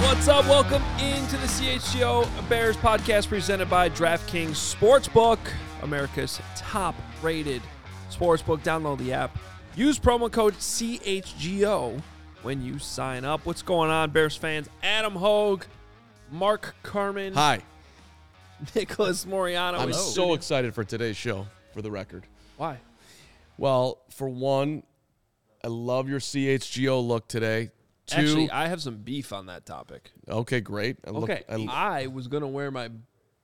What's up? Welcome into the CHGO Bears podcast presented by DraftKings Sportsbook, America's top rated sportsbook. Download the app. Use promo code CHGO when you sign up. What's going on, Bears fans? Adam Hoge, Mark Carman, Hi. Nicholas Moreano. I'm so studio. excited for today's show, for the record. Why? Well, for one, I love your CHGO look today. Two, Actually, I have some beef on that topic. okay, great. I look- Okay, I- I was gonna wear my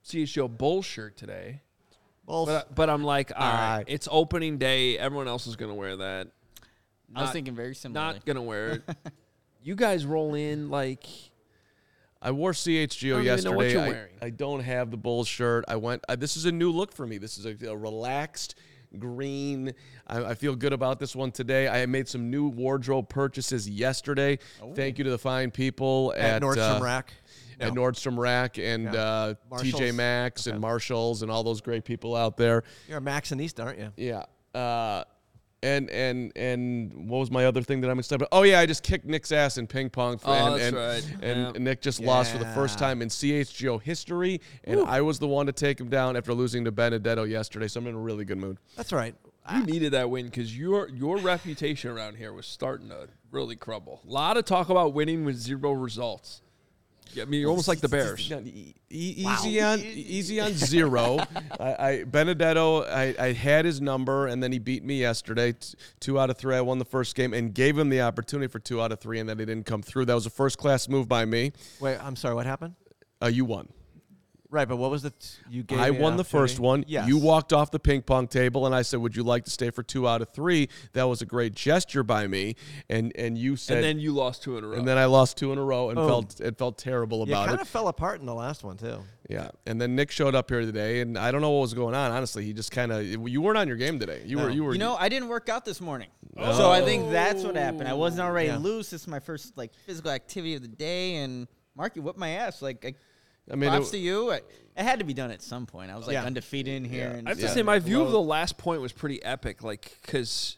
CHGO bull shirt today. Both. But, but I'm like, all right, Alright. it's opening day. Everyone else is gonna wear that. I was thinking very similar. Not gonna wear it. you guys roll in like I wore CHGO I don't even know what yesterday. you're I, wearing. I don't have the Bulls shirt. I went. I, this is a new look for me. This is a, a relaxed green. I, I feel good about this one today. I made some new wardrobe purchases yesterday. Thank you to the fine people at, at Nordstrom uh, Rack. at Nordstrom Rack and Yeah. uh, TJ Marshalls. Maxx and Marshalls and all those great people out there. You're a Max and East, aren't you? Yeah. Uh, and and and what was my other thing that I'm excited about? Oh yeah, I just kicked Nick's ass in ping pong. For, Oh, and, that's and, right. And Yeah. Nick just lost for the first time in CHGO history, and I was the one to take him down after losing to Benedetto yesterday. So I'm in a really good mood. That's right. you needed that win because your your reputation around here was starting to really crumble. A lot of talk about winning with zero results. Yeah, I mean, you're almost like the Bears. E- easy on easy on zero. I, I Benedetto, I, I had his number, and then he beat me yesterday. T- two out of three. I won the first game and gave him the opportunity for two out of three, and then he didn't come through. That was a first class move by me. Wait, I'm sorry. What happened? Uh, you won. Right, but what was the t- you gave? I me won the first one. Yes. You walked off the ping pong table, and I said, "Would you like to stay for two out of three? That was a great gesture by me. And and you said, and then you lost two in a row. and then I lost two in a row and Boom. felt it felt terrible about kind it. Kind of fell apart in the last one too. Yeah, and then Nick showed up here today, and I don't know what was going on. Honestly, he just kind of you weren't on your game today. You No. were you were You know, I didn't work out this morning, so I think that's what happened. I wasn't already Yeah. loose. This is my first like physical activity of the day, and Mark, you whipped my ass. Like, I, I mean, props it- to you. I, it had to be done at some point. I was like Yeah. undefeated in here. And I have to say, my view of the last point was pretty epic. Like, because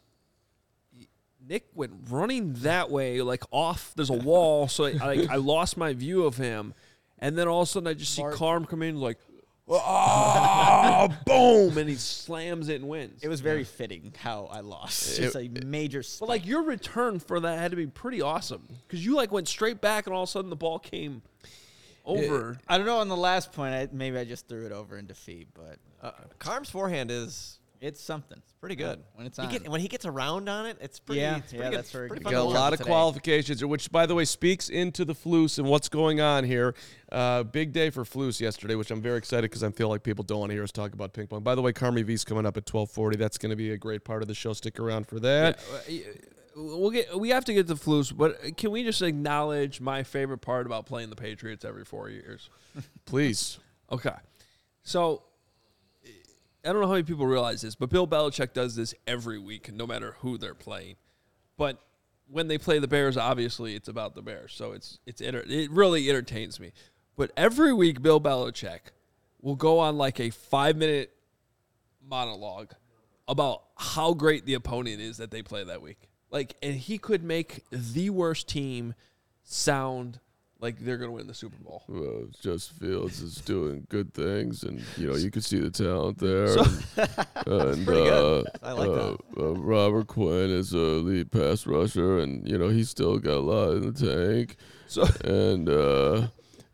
Nick went running that way, like off. There's a wall, so I, like I lost my view of him, and then all of a sudden I just see Carm come in, like, ah, boom, and he slams it and wins. It was very fitting how I lost. It- Just a major. but like your return for that had to be pretty awesome because you like went straight back, and all of a sudden the ball came over. I don't know. On the last point, I, maybe I just threw it over in defeat, but Uh, Carm's forehand is it's something. It's pretty good. when it's He get- when he gets around on it, it's pretty. Yeah, it's pretty yeah, good. that's very pretty good. got a lot of today. qualifications, which by the way speaks into the Flus and what's going on here. Uh, big day for Flus yesterday, which I'm very excited because I feel like people don't want to hear us talk about ping pong. By the way, Carmi V's coming up at 12:40. That's going to be a great part of the show. Stick around for that. Yeah, uh, We'll get. We have to get the flus, but can we just acknowledge my favorite part about playing the Patriots every four years? Please. Okay, so I don't know how many people realize this, but Bill Belichick does this every week, no matter who they're playing. But when they play the Bears, obviously it's about the Bears, so it's it's it really entertains me. But every week, Bill Belichick will go on like a five minute monologue about how great the opponent is that they play that week. Like, and he could make the worst team sound like they're going to win the Super Bowl. Well, just Fields is doing good things, and you know you can see the talent there. So- and good. uh, I like uh, that. uh, Robert Quinn is a lead pass rusher, and you know he's still got a lot in the tank. So And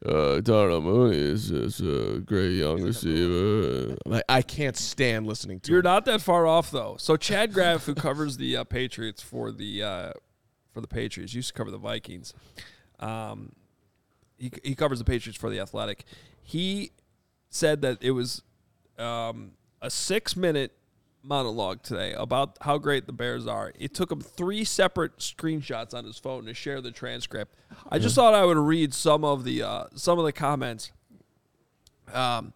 uh, Darnell Mooney is just a great young receiver. I, I can't stand listening to You're him. not that far off though. So Chad Graff, who covers the uh, Patriots for the uh, for the Patriots, used to cover the Vikings. Um, he he covers the Patriots for the Athletic. He said that it was um, a six minute monologue today about how great the Bears are. It took him three separate screenshots on his phone to share the transcript. I just thought I would read some of the uh, some of the comments. Um,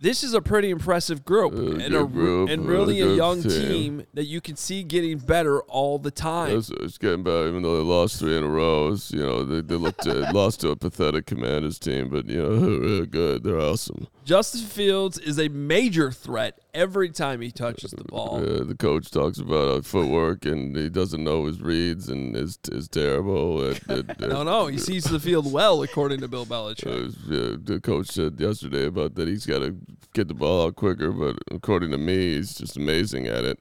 this is a pretty impressive group Uh, and a group, and uh, really a young team. team that you can see getting better all the time. It's, it's getting better, even though they lost three in a row. It's, you know, they, they looked uh, lost to a pathetic Commanders team, but you know, they're good. They're awesome. Justin Fields is a major threat every time he touches the ball. Uh, the coach talks about uh, footwork, and he doesn't know his reads, and is is terrible. It, it, No, no, he sees the field well, according to Bill Belichick. Uh, yeah, the coach said yesterday about that he's got to get the ball out quicker, but according to me, he's just amazing at it.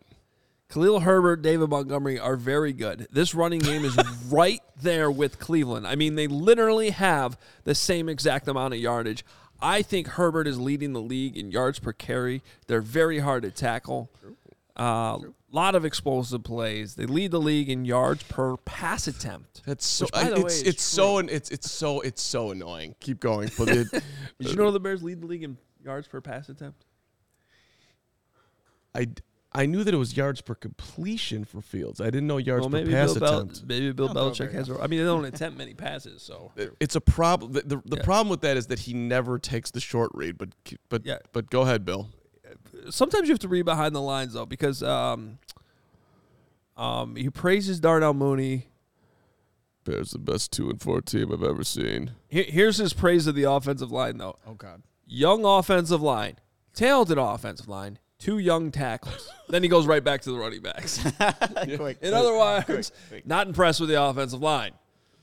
Khalil Herbert, David Montgomery are very good. This running game is right there with Cleveland. I mean, they literally have the same exact amount of yardage. I think Herbert is leading the league in yards per carry. They're very hard to tackle. A uh, lot of explosive plays. They lead the league in yards per pass attempt. That's so. Which, by the it's way, is it's so it's it's so it's so annoying. Keep going, but it, Did you know the Bears lead the league in yards per pass attempt? I I knew that it was yards per completion for Fields. I didn't know yards well, per maybe pass Bill, Bel- attempt. maybe Bill Don't throw Belichick very has. A, I mean, they don't attempt many passes, so It- It's a problem. The, the, the Yeah. problem with that is that he never takes the short read. But but Yeah. but go ahead, Bill. sometimes you have to read behind the lines though, because um, um, he praises Darnell Mooney. Bears the best two and four team I've ever seen. Here's his praise of the offensive line though: Oh God. young offensive line, talented offensive line, two young tackles. then he goes right back to the running backs. Quick. In other words, not impressed with the offensive line.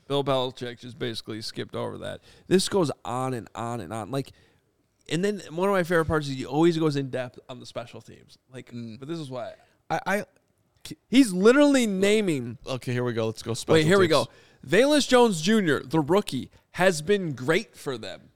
Bill Belichick just basically skipped over that. This goes on and on and on. Like, and then one of my favorite parts is he always goes in depth on the special teams. Like, mm. but this is why I, I he's literally naming. okay. Here we go. Let's go. Special Wait, here we go. Velus Jones Jr., the rookie, has been great for them.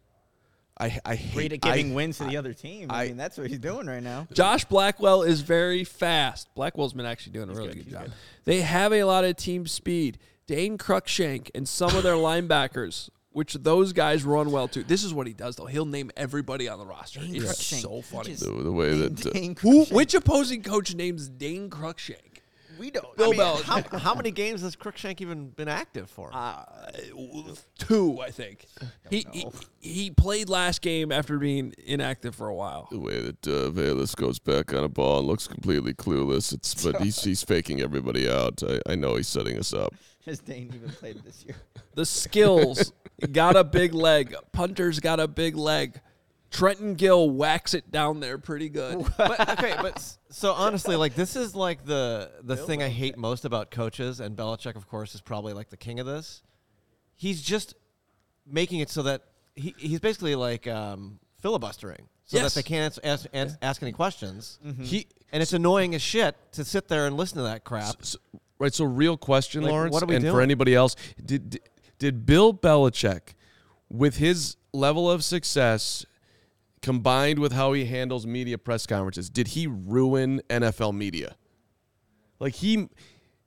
I I hate Great at giving I, wins to the other team. I, I- mean, that's what he's doing right now. Josh Blackwell is very fast. Blackwell's been actually doing a really good, job. They have a lot of team speed. Dane Cruikshank and some of their linebackers, which those guys run well too. This is what he does though. He'll name everybody on the roster. Dane It's Cruikshank. so funny. just- The, the way that uh, Dane Who? Which opposing coach names Dane Cruikshank? We don't. Bill I mean, Belichick. How, how many games has Cruikshank even been active for? Uh, two, I think. He, he he played last game after being inactive for a while. the way that uh, Velus goes back on a ball and looks completely clueless. It's but he's he's faking everybody out. I, I know he's setting us up. Has Dane even played this year? The skills got a big leg. Punter's got a big leg. Trenton Gill whacks it down there pretty good. but okay, but s- so honestly, like this is like the the thing I hate most about coaches, and Belichick, of course, is probably like the king of this. He's just making it so that he, he's basically like um, filibustering, so Yes. that they can't ask, ask, ask any questions. He And it's annoying as shit to sit there and listen to that crap. s- right. So real question, Like, Lawrence, what are we and for doing? anybody else, did did- did Bill Belichick, with his level of success, combined with how he handles media press conferences, did he ruin NFL media? Like he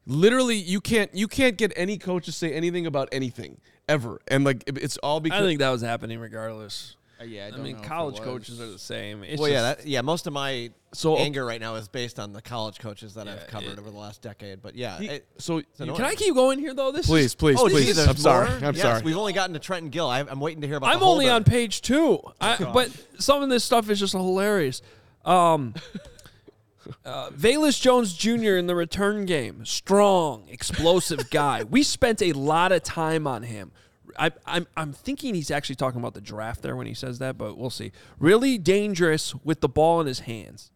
literally you can't you can't get any coach to say anything about anything ever. And like it's all because I think that was happening regardless. Uh, yeah, I, I, don't mean, know college coaches are the same. It's well, yeah, just- that, yeah. Most of my So- anger right now is based on the college coaches that Yeah, I've covered it- over the last decade. But yeah, he- it- so. Can I keep going here though? This please, is, please, oh, please. I'm sorry. I'm Yes, sorry. We've only gotten to Trenton Gill. I, I'm waiting to hear about. I'm the only on page two, I, but some of this stuff is just hilarious. Um, uh, Velus Jones Jr. in the return game, strong, explosive guy. We spent a lot of time on him. I, I'm I'm thinking he's actually talking about the draft there when he says that, but we'll see. Really dangerous with the ball in his hands.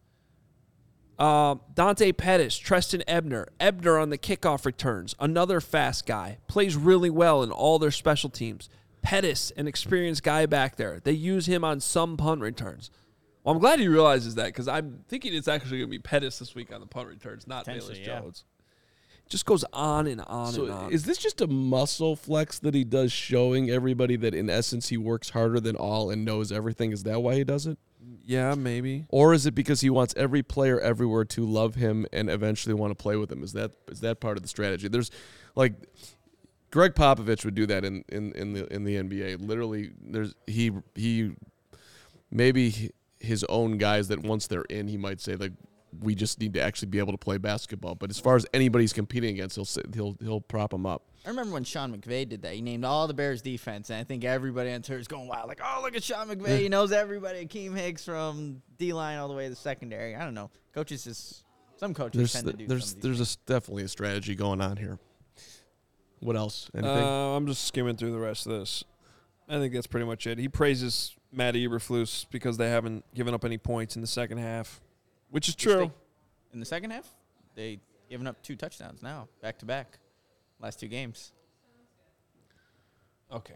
Uh, Dante Pettis, Trestan Ebner, Ebner on the kickoff returns, another fast guy, plays really well in all their special teams. Pettis, an experienced guy back there, they use him on some punt returns. Well, I'm glad he realizes that because I'm thinking it's actually going to be Pettis this week on the punt returns, not Bayless yeah. Jones. Just goes on and on So and on. is this just a muscle flex that he does showing everybody that in essence he works harder than all and knows everything? Is that why he does it? yeah, maybe. Or is it because he wants every player everywhere to love him and eventually want to play with him? Is that is that part of the strategy? There's like Gregg Popovich would do that in, in, in the in the NBA. Literally there's he he maybe his own guys that once they're in, he might say like, we just need to actually be able to play basketball. But as far as anybody's competing against, he'll sit, he'll he'll prop them up. I remember when Sean McVay did that. He named all the Bears defense, and I think everybody on Twitter is going wild. Like, oh, look at Sean McVay. He knows everybody. Akiem Hicks from D line all the way to the secondary. I don't know. Coaches just some coaches There's tend to do. there's some there's a, definitely a strategy going on here. What else? Anything? Uh, I'm just skimming through the rest of this. I think that's pretty much it. He praises Matt Eberflus because they haven't given up any points in the second half, which is true. they- in the second half, they given up two touchdowns now, back to back, last two games. Okay.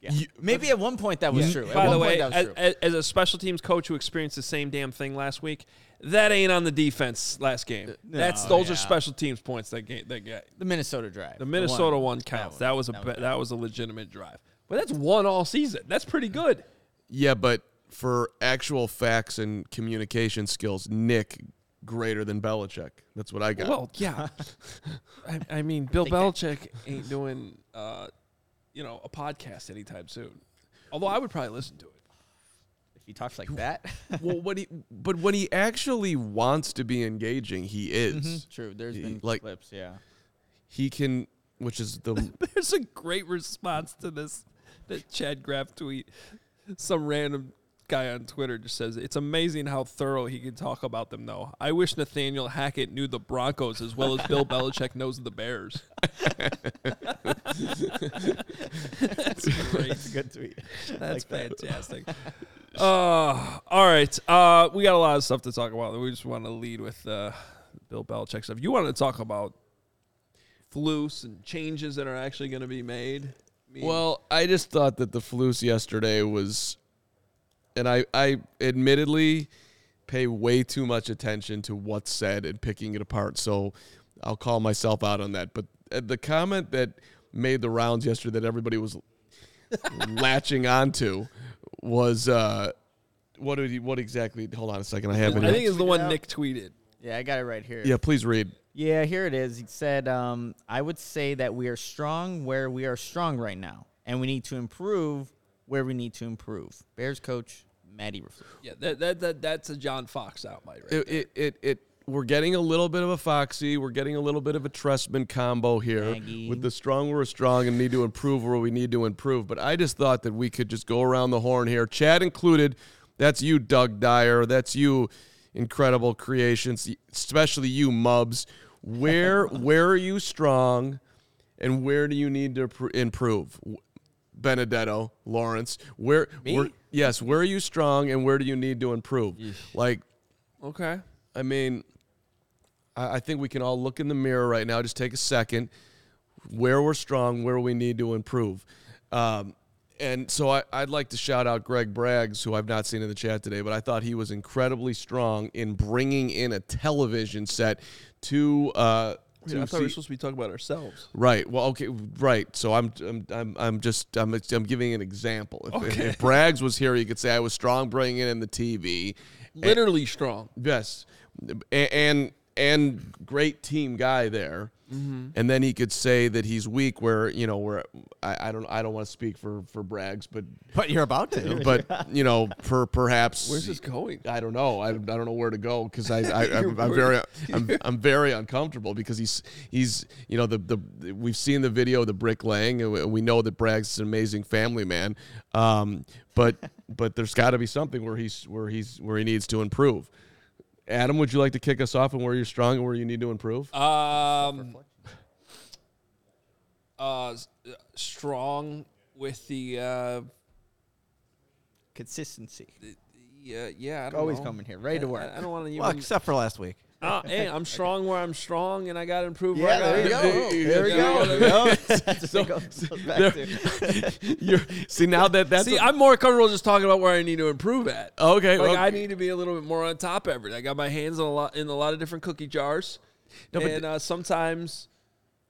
Yeah, maybe at one point that was true. At By one the way, point that was as, true. as- as a special teams coach who experienced the same damn thing last week, that ain't on the defense last game. Uh, that's no, those are special teams points that get that get. the Minnesota drive. The Minnesota one, that counts. one- That, was a that that was was, that was a legitimate drive. But that's one all season. That's pretty good. yeah, but for actual facts and communication skills, Nick greater than Belichick. That's what I got. Well, yeah. I, I mean, Bill Belichick ain't doing, uh, you know, a podcast anytime soon. Although I would probably listen to it. If he talks like that, well, what he but when he actually wants to be engaging, he is. true. There's He- been like- clips. Yeah. He can, which is the There's a great response to this that Chad Graff tweet. Some random guy on Twitter just says it's amazing how thorough he can talk about them. Though I wish Nathaniel Hackett knew the Broncos as well as Bill Belichick knows the Bears. That's great. It's a good tweet. That's fantastic. Uh, all right. Uh, we got a lot of stuff to talk about. We just want to lead with uh, Bill Belichick stuff. You wanted to talk about flus and changes that are actually going to be made. I mean, Well, I just thought that the flus yesterday was, and I, I admittedly pay way too much attention to what's said and picking it apart. So I'll call myself out on that. But uh, the comment that made the rounds yesterday that everybody was latching onto was, uh, what did he, what exactly? Hold on a second. I have it. I think it's the one. Nick tweeted. Yeah, I got it right here. yeah, please read. Yeah, here it is. He said, um, I would say that we are strong where we are strong right now, and we need to improve where we need to improve. Bears coach, Matty Eberflus. Yeah, that, that, that that's a John Fox outbite right it, it, it, it we're getting a little bit of a Foxy. We're getting a little bit of a Trestman combo here Nagy. with the strong we're strong and need to improve where we need to improve. But I just thought that we could just go around the horn here. Chad included. That's you, Doug Dyer. That's you, incredible creations, especially you, Mubs. Where where are you strong, and where do you need to pr- improve? Benedetto, Lawrence, where, where yes, where are you strong and where do you need to improve? Like Okay. I mean, I, I think we can all look in the mirror right now. Just take a second. Where we're strong, where we need to improve. Um, and so I, I'd like to shout out Greg Braggs, who I've not seen in the chat today, but I thought he was incredibly strong in bringing in a television set to. Uh, I thought we were supposed to be talking about ourselves. Right. Well, okay. Right. So I'm, I'm, I'm, I'm just, I'm, I'm giving an example. If, Okay. if Braggs was here, he could say I was strong bringing in the TV. Literally strong. Yes, A- and and great team guy there. Mm-hmm. And then he could say that he's weak, where you know, where I, I don't, I don't want to speak for for Braggs, but But you're about to. but you know, per perhaps Where's this going? I don't know. I, I don't know where to go because I, I I'm, I'm very I'm, I'm very uncomfortable because he's he's you know the the we've seen the video of the bricklaying and we- we know that Braggs is an amazing family man, um, but but there's got to be something where he's where he's where he needs to improve. Adam, would you like to kick us off and where you're strong and where you need to improve? Um, uh, uh, strong with the uh, Consistency. yeah, yeah. I don't Always know. coming here, ready to work. I, I don't want to well, except for last week. Uh, hey, I'm strong where I'm strong, and I got to improve. Yeah, where I there you go. There we You go. mean? That's what it goes- goes back to. You're, see now that that's See, I'm more comfortable just talking about where I need to improve at. okay. Like okay. I need to be a little bit more on top of everything. I got my hands in a lot in a lot of different cookie jars, No, and uh, sometimes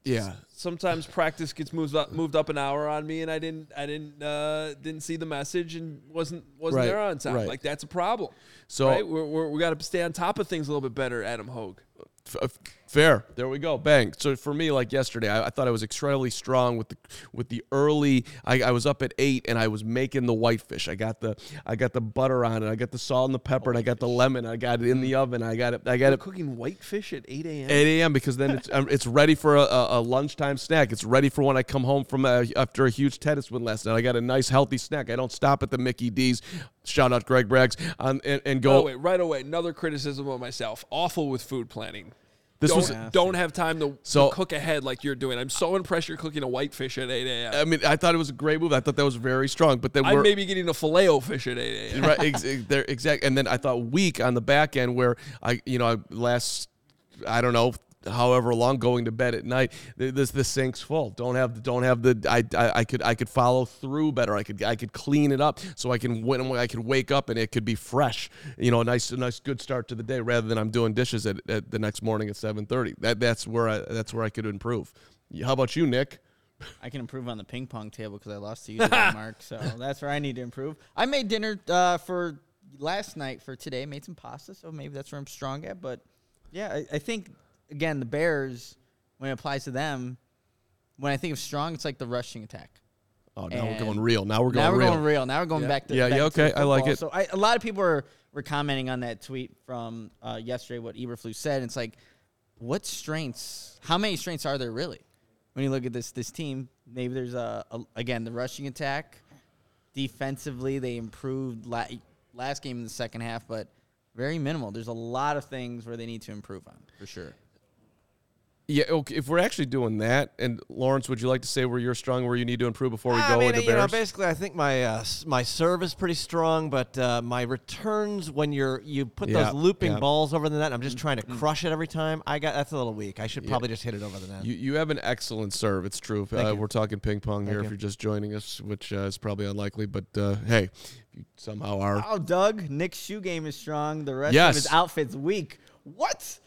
yeah. sometimes practice gets moved up moved up an hour on me, and I didn't I didn't uh, didn't see the message and wasn't wasn't Right, there on time. right. Like that's a problem. So right, we're, we're, we got to stay on top of things a little bit better. Adam Hoge. f- Fair. There we go. Bang. So for me, like yesterday, I, I thought I was extremely strong with the with the early. I, I was up at eight and I was making the whitefish. I got the I got the butter on it. I got the salt and the pepper and I got the lemon. I got it in the oven. I got it. I got it. Cooking whitefish at 8 a.m. 8 a.m. because then it's um, it's ready for a, a, lunchtime snack. It's ready for when I come home from a, after a huge tennis win last night. I got a nice healthy snack. I don't stop at the Mickey D's. Shout out Greg Braggs um, and, and go. the way, right away, another criticism of myself. Awful with food planning. This don't, was don't have time to, to cook ahead like you're doing. I'm so impressed you're cooking a whitefish at 8 a.m. I mean, I thought it was a great move. I thought that was very strong. But then I'm we're maybe getting a filet o fish at 8 a.m. right, ex- ex- exact. And then I thought weak on the back end where I, you know, I last, I don't know, however long going to bed at night, this the sink's full. Don't have, don't have the. I, I, I could, I could follow through better. I could, I could clean it up so I can when I could wake up and it could be fresh. You know, a nice, a nice good start to the day rather than I'm doing dishes at, at the next morning at 7:30. That, that's where I, that's where I could improve. How about you, Nick? I can improve on the ping pong table because I lost to you today, Mark. So that's where I need to improve. I made dinner uh, for last night for today. Made some pasta, so maybe that's where I'm strong at. But yeah, I, I think again the Bears when it applies to them, when I think of strong, it's like the rushing attack. Oh, now we're going real. Now we're going now we're real. going real. Now we're going back to Yeah, back yeah, okay, I like it. So I, a lot of people were were commenting on that tweet from uh, yesterday. What Eberflus said. It's like, what strengths? How many strengths are there really? When you look at this this team, maybe there's a, a again the rushing attack. Defensively, they improved la- last game in the second half, but very minimal. There's a lot of things where they need to improve on for sure. Yeah, okay. If we're actually doing that, and Lawrence, would you like to say where you're strong, where you need to improve before we I go mean, into you know, Bears? basically, I think my uh, my serve is pretty strong, but uh, my returns when you're you put Yeah, those looping yeah. balls over the net, I'm just trying to crush it every time. I got that's a little weak. I should probably just hit it over the net. you you have an excellent serve. It's true. Thank Uh, you. we're talking ping pong here. Thank If you. you're just joining us, which uh, is probably unlikely, but uh, hey, if you somehow are. Oh, Doug, Nick's shoe game is strong. The rest Yes. of his outfit's weak. What?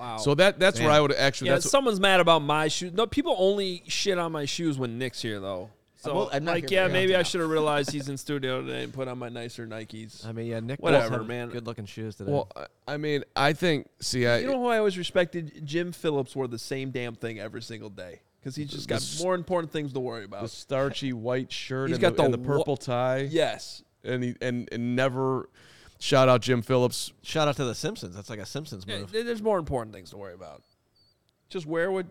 Wow. So that that's where I would actually. yeah, that's someone's mad about my shoes. No, people only shit on my shoes when Nick's here, though. So, well, I'm not like, yeah, maybe I should have realized he's in studio today and put on my nicer Nikes. I mean, yeah, Nick. Whatever, man. Good looking shoes today. well, I- I mean, I think. See, I You know who I always respected? Jim Phillips wore the same damn thing every single day because he's just got s- more important things to worry about. the starchy white shirt He's and, got the, and the the wa- purple tie. Yes. and he and, and never. Shout out Jim Phillips. Shout out to the Simpsons. That's like a Simpsons Yeah, move. there- there's more important things to worry about. Just wear what.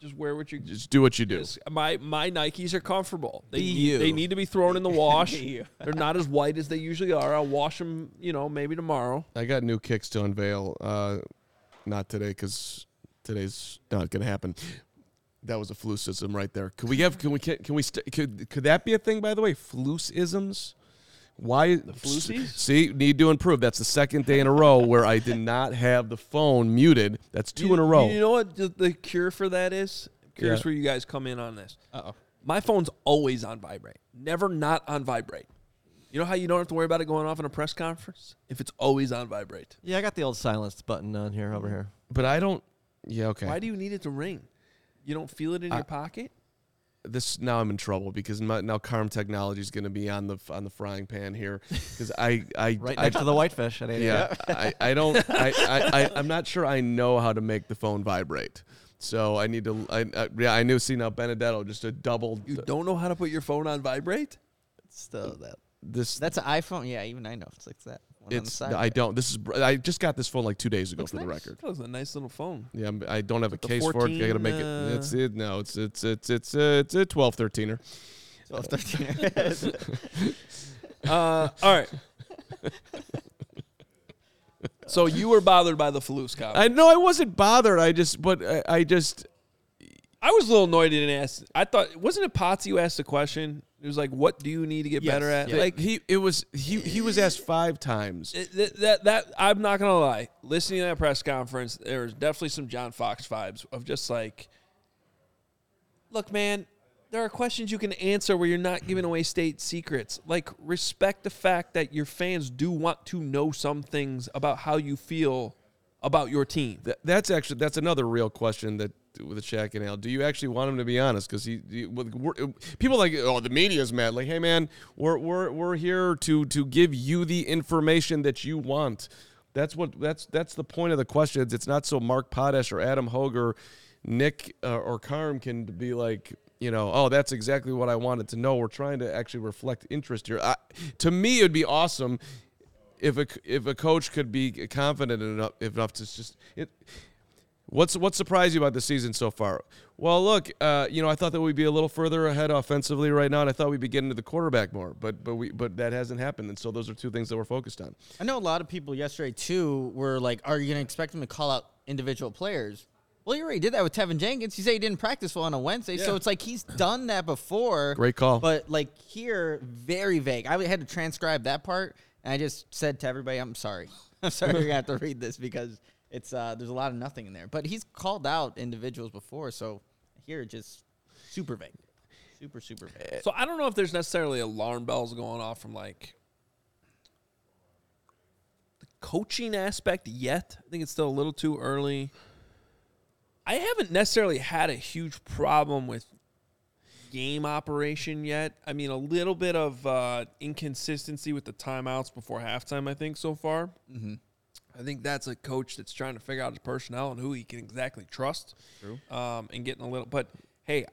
Just wear what you. Just do what you do. Just- my my Nikes are comfortable. They Be need, you. they need to be thrown in the wash. They're not as white as they usually are. I'll wash them. You know, maybe tomorrow. I got new kicks to unveil. Uh, not today because today's not going to happen. That was a flucism right there. Could we have? Can we? Can, can we? St- could could that be a thing? By the way, flucisms. Why the flucies? See, need to improve. That's the second day in a row where I did not have the phone muted. That's two You- in a row. You know what the, the cure for that is? I'm curious Yeah. where you guys come in on this. Uh-oh. My phone's always on vibrate. Never not on vibrate. You know how you don't have to worry about it going off in a press conference? If it's always on vibrate. Yeah, I got the old silenced button on here over here. but I don't. Yeah. Okay. Why do you need it to ring? You don't feel it in I- your pocket? This now I'm in trouble because my, now Carm Technology is going to be on the on the frying pan here because I I Right I, next to the whitefish at 8 Yeah, I, I don't. I, I, I, I'm not sure I know how to make the phone vibrate. So I need to. I, I, yeah, I knew. See now, Benedetto just a double. You don't know how to put your phone on vibrate? It's still that. This. That's an iPhone. Yeah, even I know it's like that. One on the it's. side. I don't. This is. I just got this phone like two days ago Looks for the record. That was a nice little phone. Yeah, I'm- I don't have a With the case for it. I got to make 14, it. It's uh, it. No, it's it's it's it's uh, it's a 12, 13er. 12, 13. Uh, all right. so you were bothered by the Falus comment. I know I wasn't bothered. I just, but I, I just. I was a little annoyed he didn't ask. I thought wasn't it Potsy who asked the question? It was like, "What do you need to get Yes, better at?" yeah. Like he it was he he was asked five times. it- that, that that I'm not gonna lie. Listening to that press conference, there was definitely some John Fox vibes of just like, look, man, there are questions you can answer where you're not giving away state secrets. Like, respect the fact that your fans do want to know some things about how you feel about your team. Th- that's actually that's another real question that with Shaq and Al. Do you actually want him to be honest? Because he, he people like oh the media's mad. Like hey man, we're we're we're here to to give you the information that you want. That's what that's that's the point of the questions. It's not so Mark Potash or Adam Hoger, Nick uh, or Carm can be like, you know, oh, that's exactly what I wanted to know. We're trying to actually reflect interest here. I, to me, it'd be awesome if a if a coach could be confident enough enough to just it. What's what surprised you about the season so far? Well, look, uh, you know, I thought that we'd be a little further ahead offensively right now, and I thought we'd be getting to the quarterback more, but but we but that hasn't happened, and so those are two things that we're focused on. I know a lot of people yesterday too were like, "Are you going to expect him to call out individual players?" Well, you already did that with Teven Jenkins. You say he didn't practice well on a Wednesday, so it's like he's done that before. Great call. But like here, very vague. I had to transcribe that part, and I just said to everybody, "I'm sorry. I'm sorry you're gonna have to read this because it's uh, there's a lot of nothing in there." But he's called out individuals before, so here just super vague, super super vague. So I don't know if there's necessarily alarm bells going off from like the coaching aspect yet. I think it's still a little too early. I haven't necessarily had a huge problem with game operation yet. I mean, a little bit of uh, inconsistency with the timeouts before halftime. I think so far. Mm-hmm. I think that's a coach that's trying to figure out his personnel and who he can exactly trust. True. Um, and getting a little, but hey,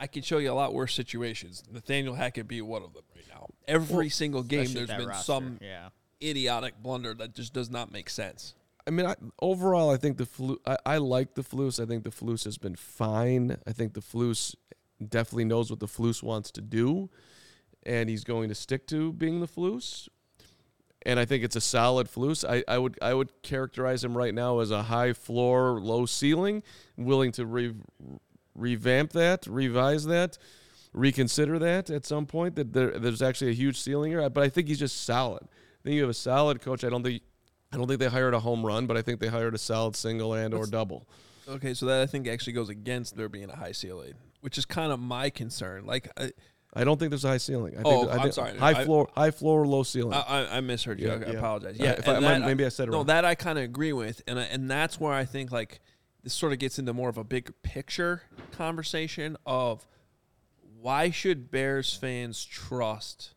I can show you a lot worse situations. Nathaniel Hackett be one of them right now. Every single game, there's been roster, some yeah. idiotic blunder that just does not make sense. I mean, I, overall, I think the flu. I, I like the Flus. I think the Flus has been fine. I think the Flus definitely knows what the Flus wants to do, and he's going to stick to being the Flus. And I think it's a solid Flus. I, I would I would characterize him right now as a high floor, low ceiling, willing to re, revamp that, revise that, reconsider that at some point. That there, there's actually a huge ceiling here, but I think he's just solid. I think you have a solid coach. I don't think I don't think they hired a home run, but I think they hired a solid single and or double. Okay, so that I think actually goes against there being a high ceiling, which is kind of my concern. Like, I, I don't think there's a high ceiling. I Oh, think, I I'm think sorry. High I- floor, high floor, low ceiling. I, I, I misheard you. Yeah, I, I yeah. apologize. Yeah, if I- that- maybe I said it no. wrong. That I kind of agree with, and I, and that's where I think like this sort of gets into more of a big picture conversation of why should Bears fans trust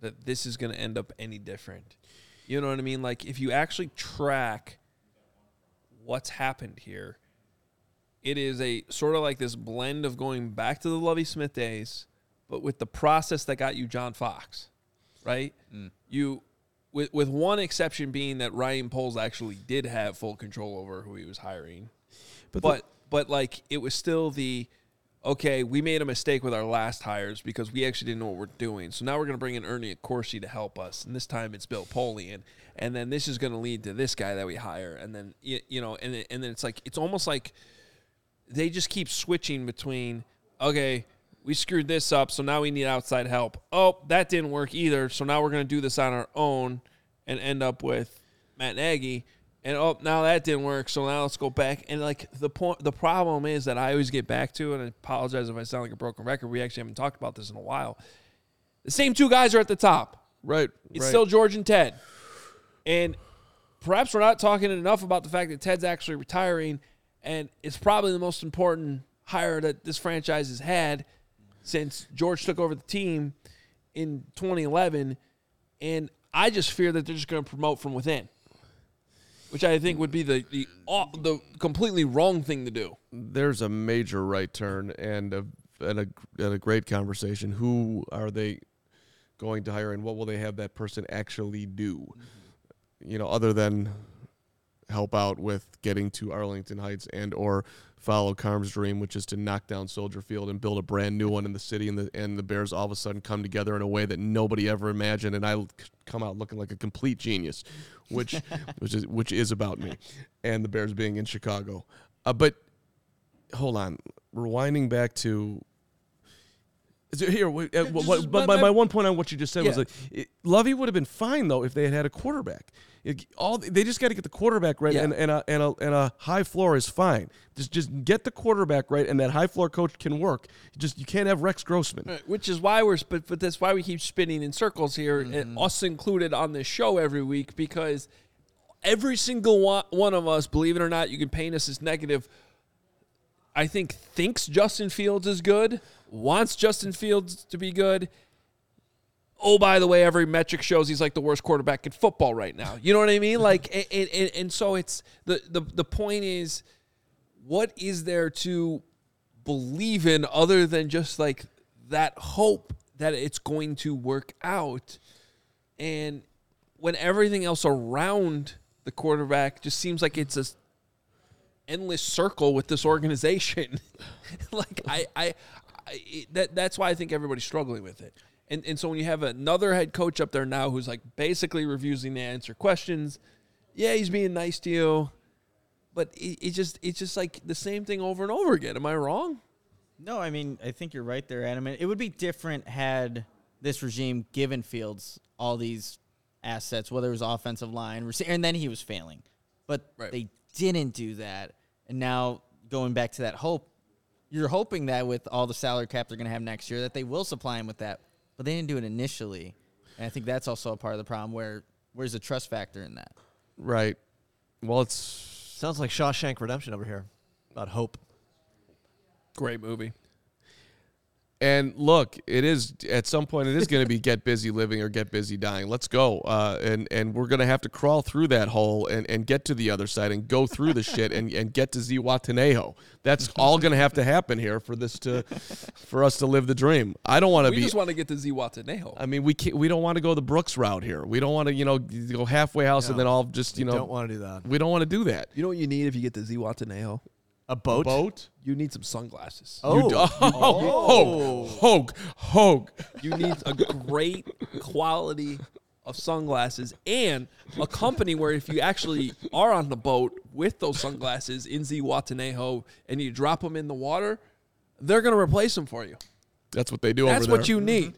that this is going to end up any different? You know what I mean? Like if you actually track what's happened here, it is a sort of like this blend of going back to the Lovie Smith days, but with the process that got you John Fox, right? Mm. You, with with one exception being that Ryan Poles actually did have full control over who he was hiring, But but the- but, like it was still the okay. We made a mistake with our last hires because we actually didn't know what we're doing. So now we're going to bring in Ernie Accorsi to help us, and this time it's Bill Polian, and then this is going to lead to this guy that we hire, and then you, you know, and and then it's like it's almost like they just keep switching between okay we screwed this up so now we need outside help oh that didn't work either so now we're going to do this on our own and end up with matt nagy and oh now that didn't work so now let's go back and like the point the problem is that i always get back to and i apologize if i sound like a broken record we actually haven't talked about this in a while the same two guys are at the top right. it's right. still George and Ted. And perhaps we're not talking enough about the fact that Ted's actually retiring, and it's probably the most important hire that this franchise has had since George took over the team in 2011. And I just fear that they're just going to promote from within, which I think would be the the the completely wrong thing to do. there's a major right turn and a and a and a great conversation. Who are they going to hire, and what will they have that person actually do? Mm-hmm. You know, other than help out with getting to Arlington Heights and or follow Carm's dream, which is to knock down Soldier Field and build a brand new one in the city, and the and the Bears all of a sudden come together in a way that nobody ever imagined, and I come out looking like a complete genius, which which is which is about me, and the Bears being in Chicago, uh, but hold on, rewinding back to. Is it- Here, wait, uh, what, but my- my, my- one point on what you just said was Yeah. like, it, Lovie would have been fine though if they had had a quarterback. It, all they just got to get the quarterback right, Yeah. and, and, a, and, a, and a high floor is fine. Just just get the quarterback right, and that high floor coach can work. Just you can't have Rex Grossman. Right, Which is why we're, but, but that's why we keep spinning in circles here, and us included on this show every week, because every single one, one of us, believe it or not, you can paint us as negative. I think thinks Justin Fields is good, wants Justin Fields to be good. oh, by the way, every metric shows he's like the worst quarterback in football right now. You know what I mean? Like, and, and, and so it's the, the the point is, what is there to believe in other than just like that hope that it's going to work out? And when everything else around the quarterback just seems like it's a endless circle with this organization, like I, I, I that that's why I think everybody's struggling with it. And and so when you have another head coach up there now who's like basically refusing to answer questions, yeah, he's being nice to you, but it, it just it's just like the same thing over and over again. Am I wrong? No, I mean I think you're right there, Adam. It would be different had this regime given Fields all these assets, whether it was offensive line, and then he was failing. But Right. they didn't do that, and now going back to that hope, you're hoping that with all the salary cap they're going to have next year, that they will supply him with that. But they didn't do it initially, and I think that's also a part of the problem. Where where's the trust factor in that? Right. Well, it's Sounds like Shawshank Redemption over here about hope. Great movie. And look, it is at some point it is going to be get busy living or get busy dying. Let's go, uh, and and we're going to have to crawl through that hole and, and get to the other side and go through the shit and, and get to Zihuatanejo. That's all going to have to happen here for this to for us to live the dream. I don't want to be. We just want to get to Zihuatanejo. I mean, we can't, we don't want to go the Brooks route here. We don't want to you know go halfway house and then all just you know Don't want to do that. we don't want to do that. You know what you need if you get to Zihuatanejo? A boat? Boat. You need some sunglasses. Oh. You do- oh, Hoge, Hoge. You need a great quality of sunglasses and a company where if you actually are on the boat with those sunglasses in Zihuatanejo and you drop them in the water, they're going to replace them for you. That's what they do That's over there. what you need.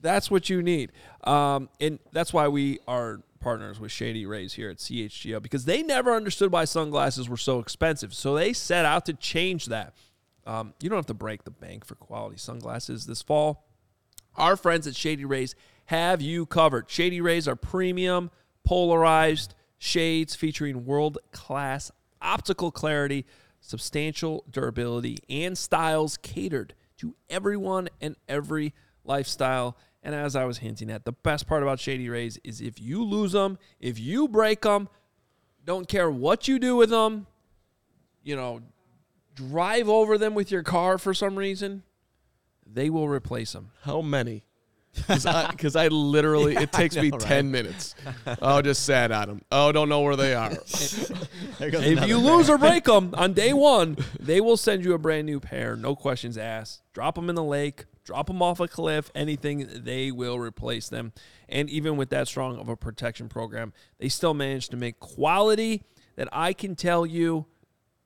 That's what you need. Um, and that's why we are partners with Shady Rays here at CHGO because they never understood why sunglasses were so expensive. So they set out to change that. Um, you don't have to break the bank for quality sunglasses this fall. Our friends at Shady Rays have you covered. Shady Rays are premium, polarized shades featuring world class optical clarity, substantial durability, and styles catered to everyone and every lifestyle. And as I was hinting at, the best part about Shady Rays is if you lose them, if you break them, don't care what you do with them, you know, drive over them with your car for some reason, they will replace them. How many? Because I, 'cause I literally, it takes me 10 minutes. Oh, just sad at them. Oh, don't know where they are. If you lose or break them on day one, they will send you a brand new pair, no questions asked. Drop them in the lake, drop them off a cliff, anything, they will replace them. And even with that strong of a protection program, they still manage to make quality that I can tell you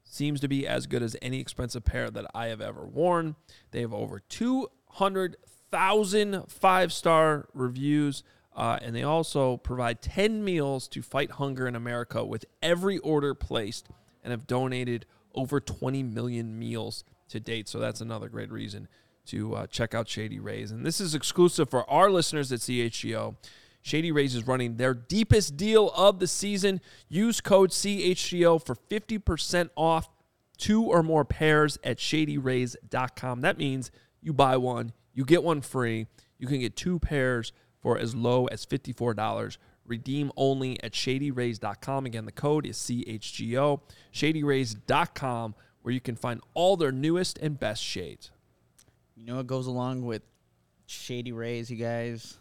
seems to be as good as any expensive pair that I have ever worn. They have over 200,000 five star reviews. Uh, and they also provide 10 meals to fight hunger in America with every order placed and have donated over 20 million meals to date. So that's another great reason to uh, check out Shady Rays. And this is exclusive for our listeners at CHGO. Shady Rays is running their deepest deal of the season. Use code CHGO for 50% off two or more pairs at shadyrays.com. That means you buy one, you get one free. You can get two pairs for as low as $54. Redeem only at shadyrays.com. Again, the code is CHGO. Shadyrays.com, where you can find all their newest and best shades. You know what goes along with Shady Rays, you guys?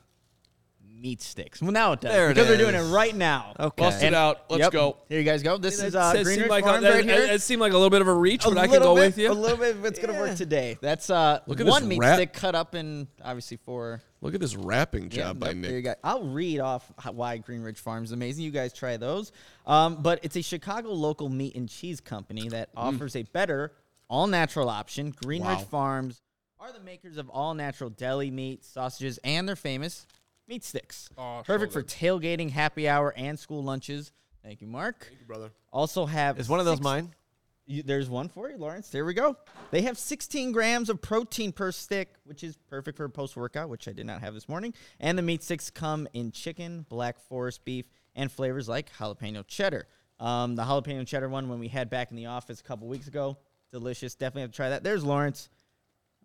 Meat sticks. Well, now it does There it because we're doing it right now. Okay. Bust it out. Let's Yep. go. Here you guys go. This is It uh, says- Green seemed Ridge like Farms a, right here. It, it seemed like a little bit of a reach, A but I can little go bit, with you. A little bit, but it's gonna work today. That's uh, Look at one meat wrap. stick cut up in obviously four. Look at this wrapping Yeah, job by nope, There you Nick. go. I'll read off how- why Green Ridge Farms is amazing. You guys try those. Um, but it's a Chicago local meat and cheese company that offers a better all natural option. Green Ridge Farms are the makers of all natural deli meat, sausages, and their famous meat sticks. Oh, so Perfect for tailgating, happy hour, and school lunches. Thank you, Mark. Thank you, brother. Also have Is one of those six- mine? you, there's one for you, Lawrence. There we go. They have 16 grams of protein per stick, which is perfect for a post workout, which I did not have this morning. And the meat sticks come in chicken, black forest beef, and flavors like jalapeno cheddar. Um, the jalapeno cheddar one, when we had back in the office a couple weeks ago, delicious. Definitely have to try that. There's Lawrence.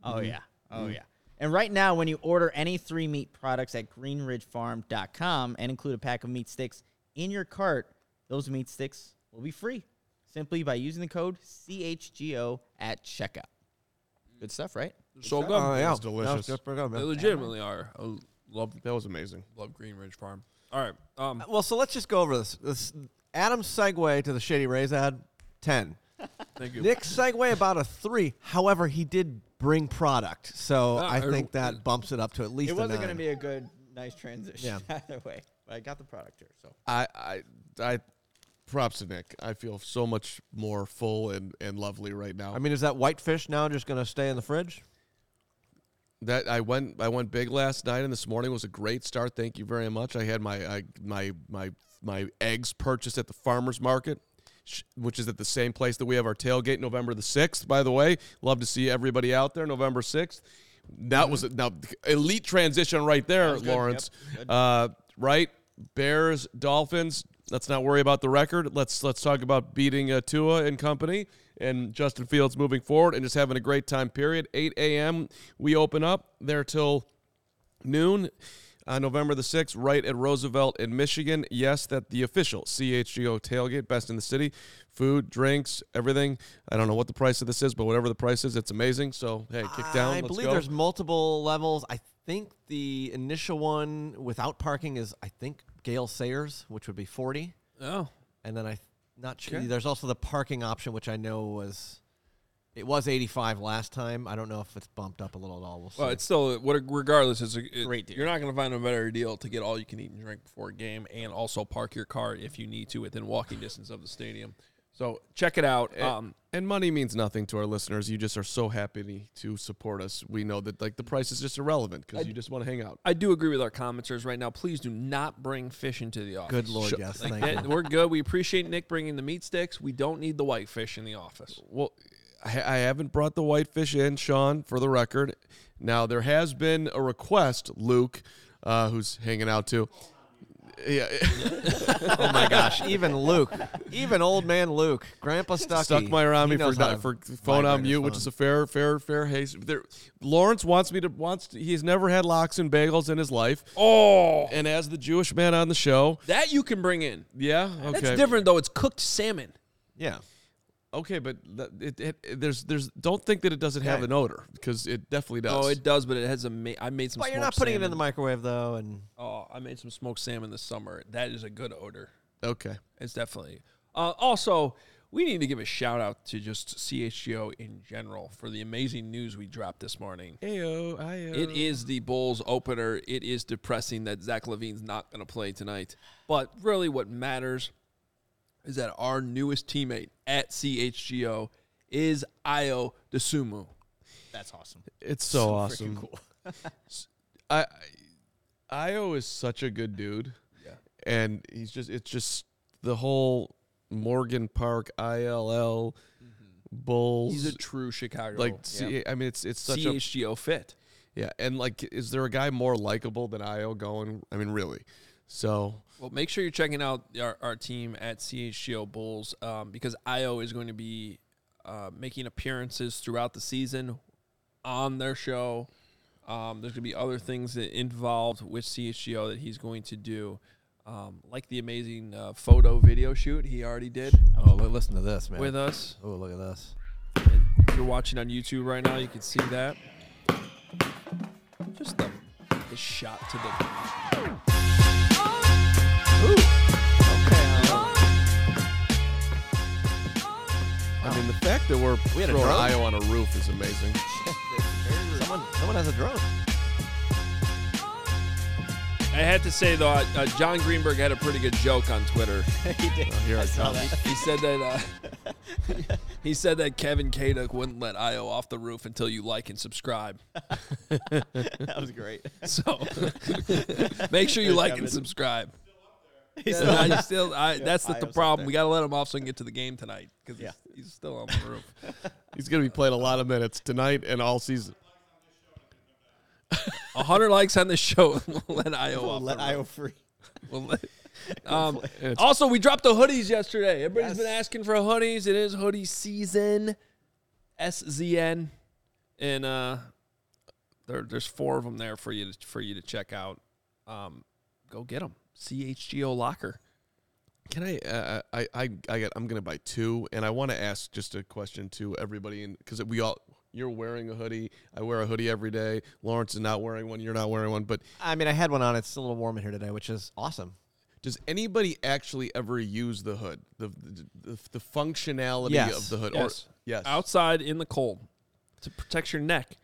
Oh, mm-hmm. yeah. Oh, mm-hmm. yeah. And right now, when you order any three meat products at greenridgefarm.com and include a pack of meat sticks in your cart, those meat sticks will be free simply by using the code CHGO at checkout. Good stuff, right? So good. Oh, yeah. was delicious. That was good, They legitimately are. I love That was amazing. love Green Ridge Farm. All right. Um, uh, Well, so let's just go over this. This Adam's segue to the Shady Rays ad, ten. thank you. Nick's segue about a three. However, he did bring product, so Ah, I think that bumps it up to at least. It wasn't going to be a good, nice transition Yeah. either way. But I got the product here, so. I, I, I, props to Nick. I feel so much more full and, and lovely right now. I mean, is that whitefish now just going to stay in the fridge? that I went I went big last night and this morning was a great start. Thank you very much. I had my I, my my my eggs purchased at the farmers market, sh- which is at the same place that we have our tailgate November the sixth. By the way, love to see everybody out there November sixth. That was a, now elite transition right there, Lawrence. Uh, right, Bears, Dolphins. Let's not worry about the record. Let's let's talk about beating uh, Tua and company and Justin Fields moving forward and just having a great time. Period. 8 a.m. We open up there till noon on November the 6th, right at Roosevelt in Michigan. Yes, that the official CHGO tailgate, best in the city. Food, drinks, everything. I don't know what the price of this is, but whatever the price is, it's amazing. So hey, kick down. I Let's believe go. there's multiple levels. I think the initial one without parking is, I think, Gale Sayers, which would be 40. oh, And then I not sure. Okay. There's also the parking option, which I know was it was 85 last time. I don't know if it's bumped up a little at all. We'll see. well, it's still what. Regardless, it's a it- Great deal. You're not going to find a better deal to get all you can eat and drink before a game, and also park your car if you need to within walking distance of the stadium. So check it out. Um, and money means nothing to our listeners. You just are so happy to support us. We know that like the price is just irrelevant because you just want to hang out. I do agree with our commenters right now. Please do not bring fish into the office. Good Lord, Sh- yes. Like thank that- you. we're good. We appreciate Nick bringing the meat sticks. We don't need the whitefish in the office. Well, I, I haven't brought the whitefish in, Sean, for the record. Now there has been a request, Luke, uh, who's hanging out too. Yeah, oh my gosh, even Luke, even old man Luke, Grandpa Stucky, stuck my around he me for not, for phone on vibrate his mute, which is a fair, fair, fair haste. There, Lawrence wants me to wants. To, he's never had lox and bagels in his life, Oh, and as the Jewish man on the show, that you can bring in. yeah, okay, That's different though. It's cooked salmon. yeah. Okay, but it, it, it- there's there's don't think that it doesn't have an odor because it definitely does. Oh, it does, but it has a. Ma- I made some. But you're not putting it in the microwave though, and Oh, I made some smoked salmon this summer. That is a good odor. okay. It's definitely. Uh, also, we need to give a shout out to just CHGO in general for the amazing news we dropped this morning. Ayo, ayo. It is the Bulls opener. It is depressing that Zach LaVine's not going to play tonight. But really, what matters is that our newest teammate at CHGO is Ayo Dosunmu. That's awesome. It's so, awesome. I, I Ayo is such a good dude. Yeah. And he's just it's just the whole Morgan Park ILL mm-hmm. Bulls He's a true Chicago like see, I mean it's it's such a CHGO fit. yeah, and like is there a guy more likable than Ayo going? I mean really. So Well, make sure you're checking out our, our team at CHGO Bulls um, because Ayo is going to be uh, making appearances throughout the season on their show. Um, there's going to be other things that involved with CHGO that he's going to do, um, like the amazing uh, photo video shoot he already did oh, li- listen to this, man. with us. oh, look at this. And if you're watching on YouTube right now, you can see that. Just the, the shot to the. I mean the fact that we're We had a throwing drone? Ayo on a roof is amazing. Someone, someone has a drone. I had to say though, uh, uh, Jon Greenberg had a pretty good joke on Twitter. he did. here I it saw that. He said that uh, he said that Kevin Kaduk wouldn't let Ayo off the roof until you like and subscribe. That was great. So make sure you like and subscribe. He's And I still, I, that's the, the problem. We got to let him off so he can get to the game tonight because Yeah. he's, he's still on the roof. He's gonna be playing a lot of minutes tonight and all season. A hundred likes on the show. we'll let Ayo We'll off. let Ayo free. We'll let- um, also, we dropped the hoodies yesterday. Everybody's been asking for hoodies. It is hoodie season. SZN. And uh, There, there's four of them there for you to, for you to check out. Um, go get them. CHGO Locker. Can I? Uh, I I I got. I'm gonna buy two, and I want to ask just a question to everybody, and because we all. You're wearing a hoodie. I wear a hoodie every day. Lawrence is not wearing one. You're not wearing one. But I mean, I had one on. It's a little warm in here today, which is awesome. does anybody actually ever use the hood? The the, the, the functionality Yes. of the hood? Yes. Or, yes. Outside in the cold to protect your neck.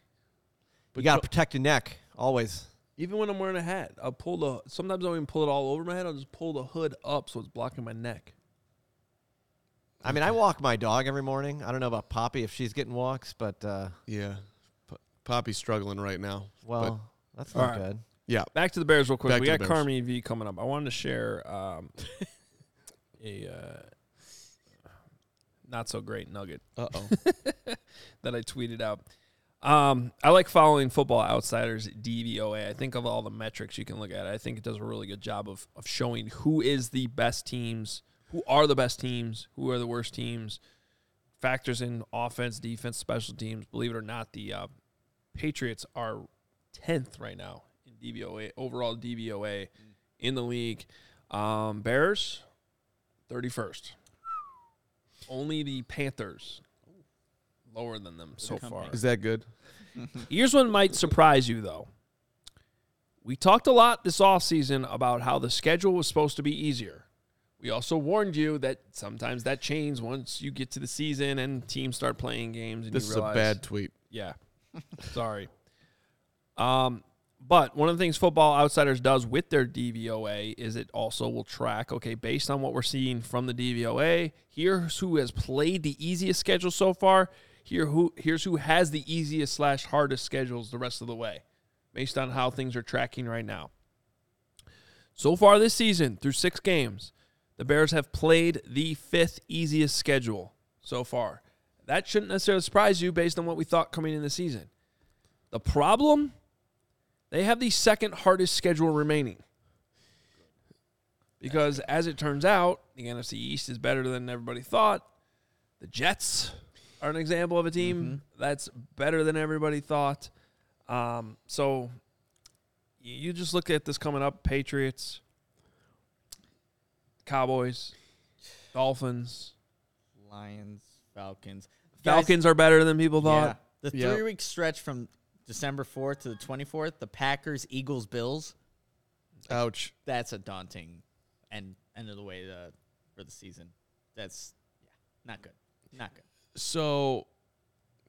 But you got to go- protect your neck always. Even when I'm wearing a hat, I'll pull the. Sometimes I don't even pull it all over my head. I'll just pull the hood up so it's blocking my neck. I mean, I walk my dog every morning. I don't know about Poppy if she's getting walks, but uh, Yeah. P- Poppy's struggling right now. well, that's not right. good. Yeah. Back to the Bears real quick. Back we to got the Bears. Carmi V coming up. I wanted to share um, a uh, not so great nugget Uh oh. that I tweeted out. Um, I like following Football Outsiders DVOA. I think of all the metrics you can look at, I think it does a really good job of of showing who is the best teams, who are the best teams, who are the worst teams. Factors in offense, defense, special teams. Believe it or not, the uh, Patriots are tenth right now in DVOA overall DVOA in the league. Um, Bears thirty first. Only the Panthers lower than them so far. Is that good? Here's one might surprise you though. We talked a lot this offseason about how the schedule was supposed to be easier. We also warned you that sometimes that changes once you get to the season and teams start playing games. And This you is a bad tweet. Yeah, sorry. Um, but one of the things Football Outsiders does with their DVOA is it also will track. Okay, based on what we're seeing from the DVOA, here's who has played the easiest schedule so far. Here who here's who has the easiest slash hardest schedules the rest of the way, based on how things are tracking right now. So far this season, through six games, the Bears have played the fifth easiest schedule so far. That shouldn't necessarily surprise you based on what we thought coming in the season. The problem, they have the second hardest schedule remaining. Because as it turns out, the NFC East is better than everybody thought. The Jets are an example of a team that's better than everybody thought. Um, so you you just look at this coming up Patriots, Cowboys, Dolphins. Lions, Falcons. Guys, Falcons are better than people thought. yeah, the Yeah. three week stretch from December 4th to the 24th, the Packers, Eagles, Bills, Ouch. that's a daunting end, end of the way to, for the season. That's yeah, not good. Not good. So,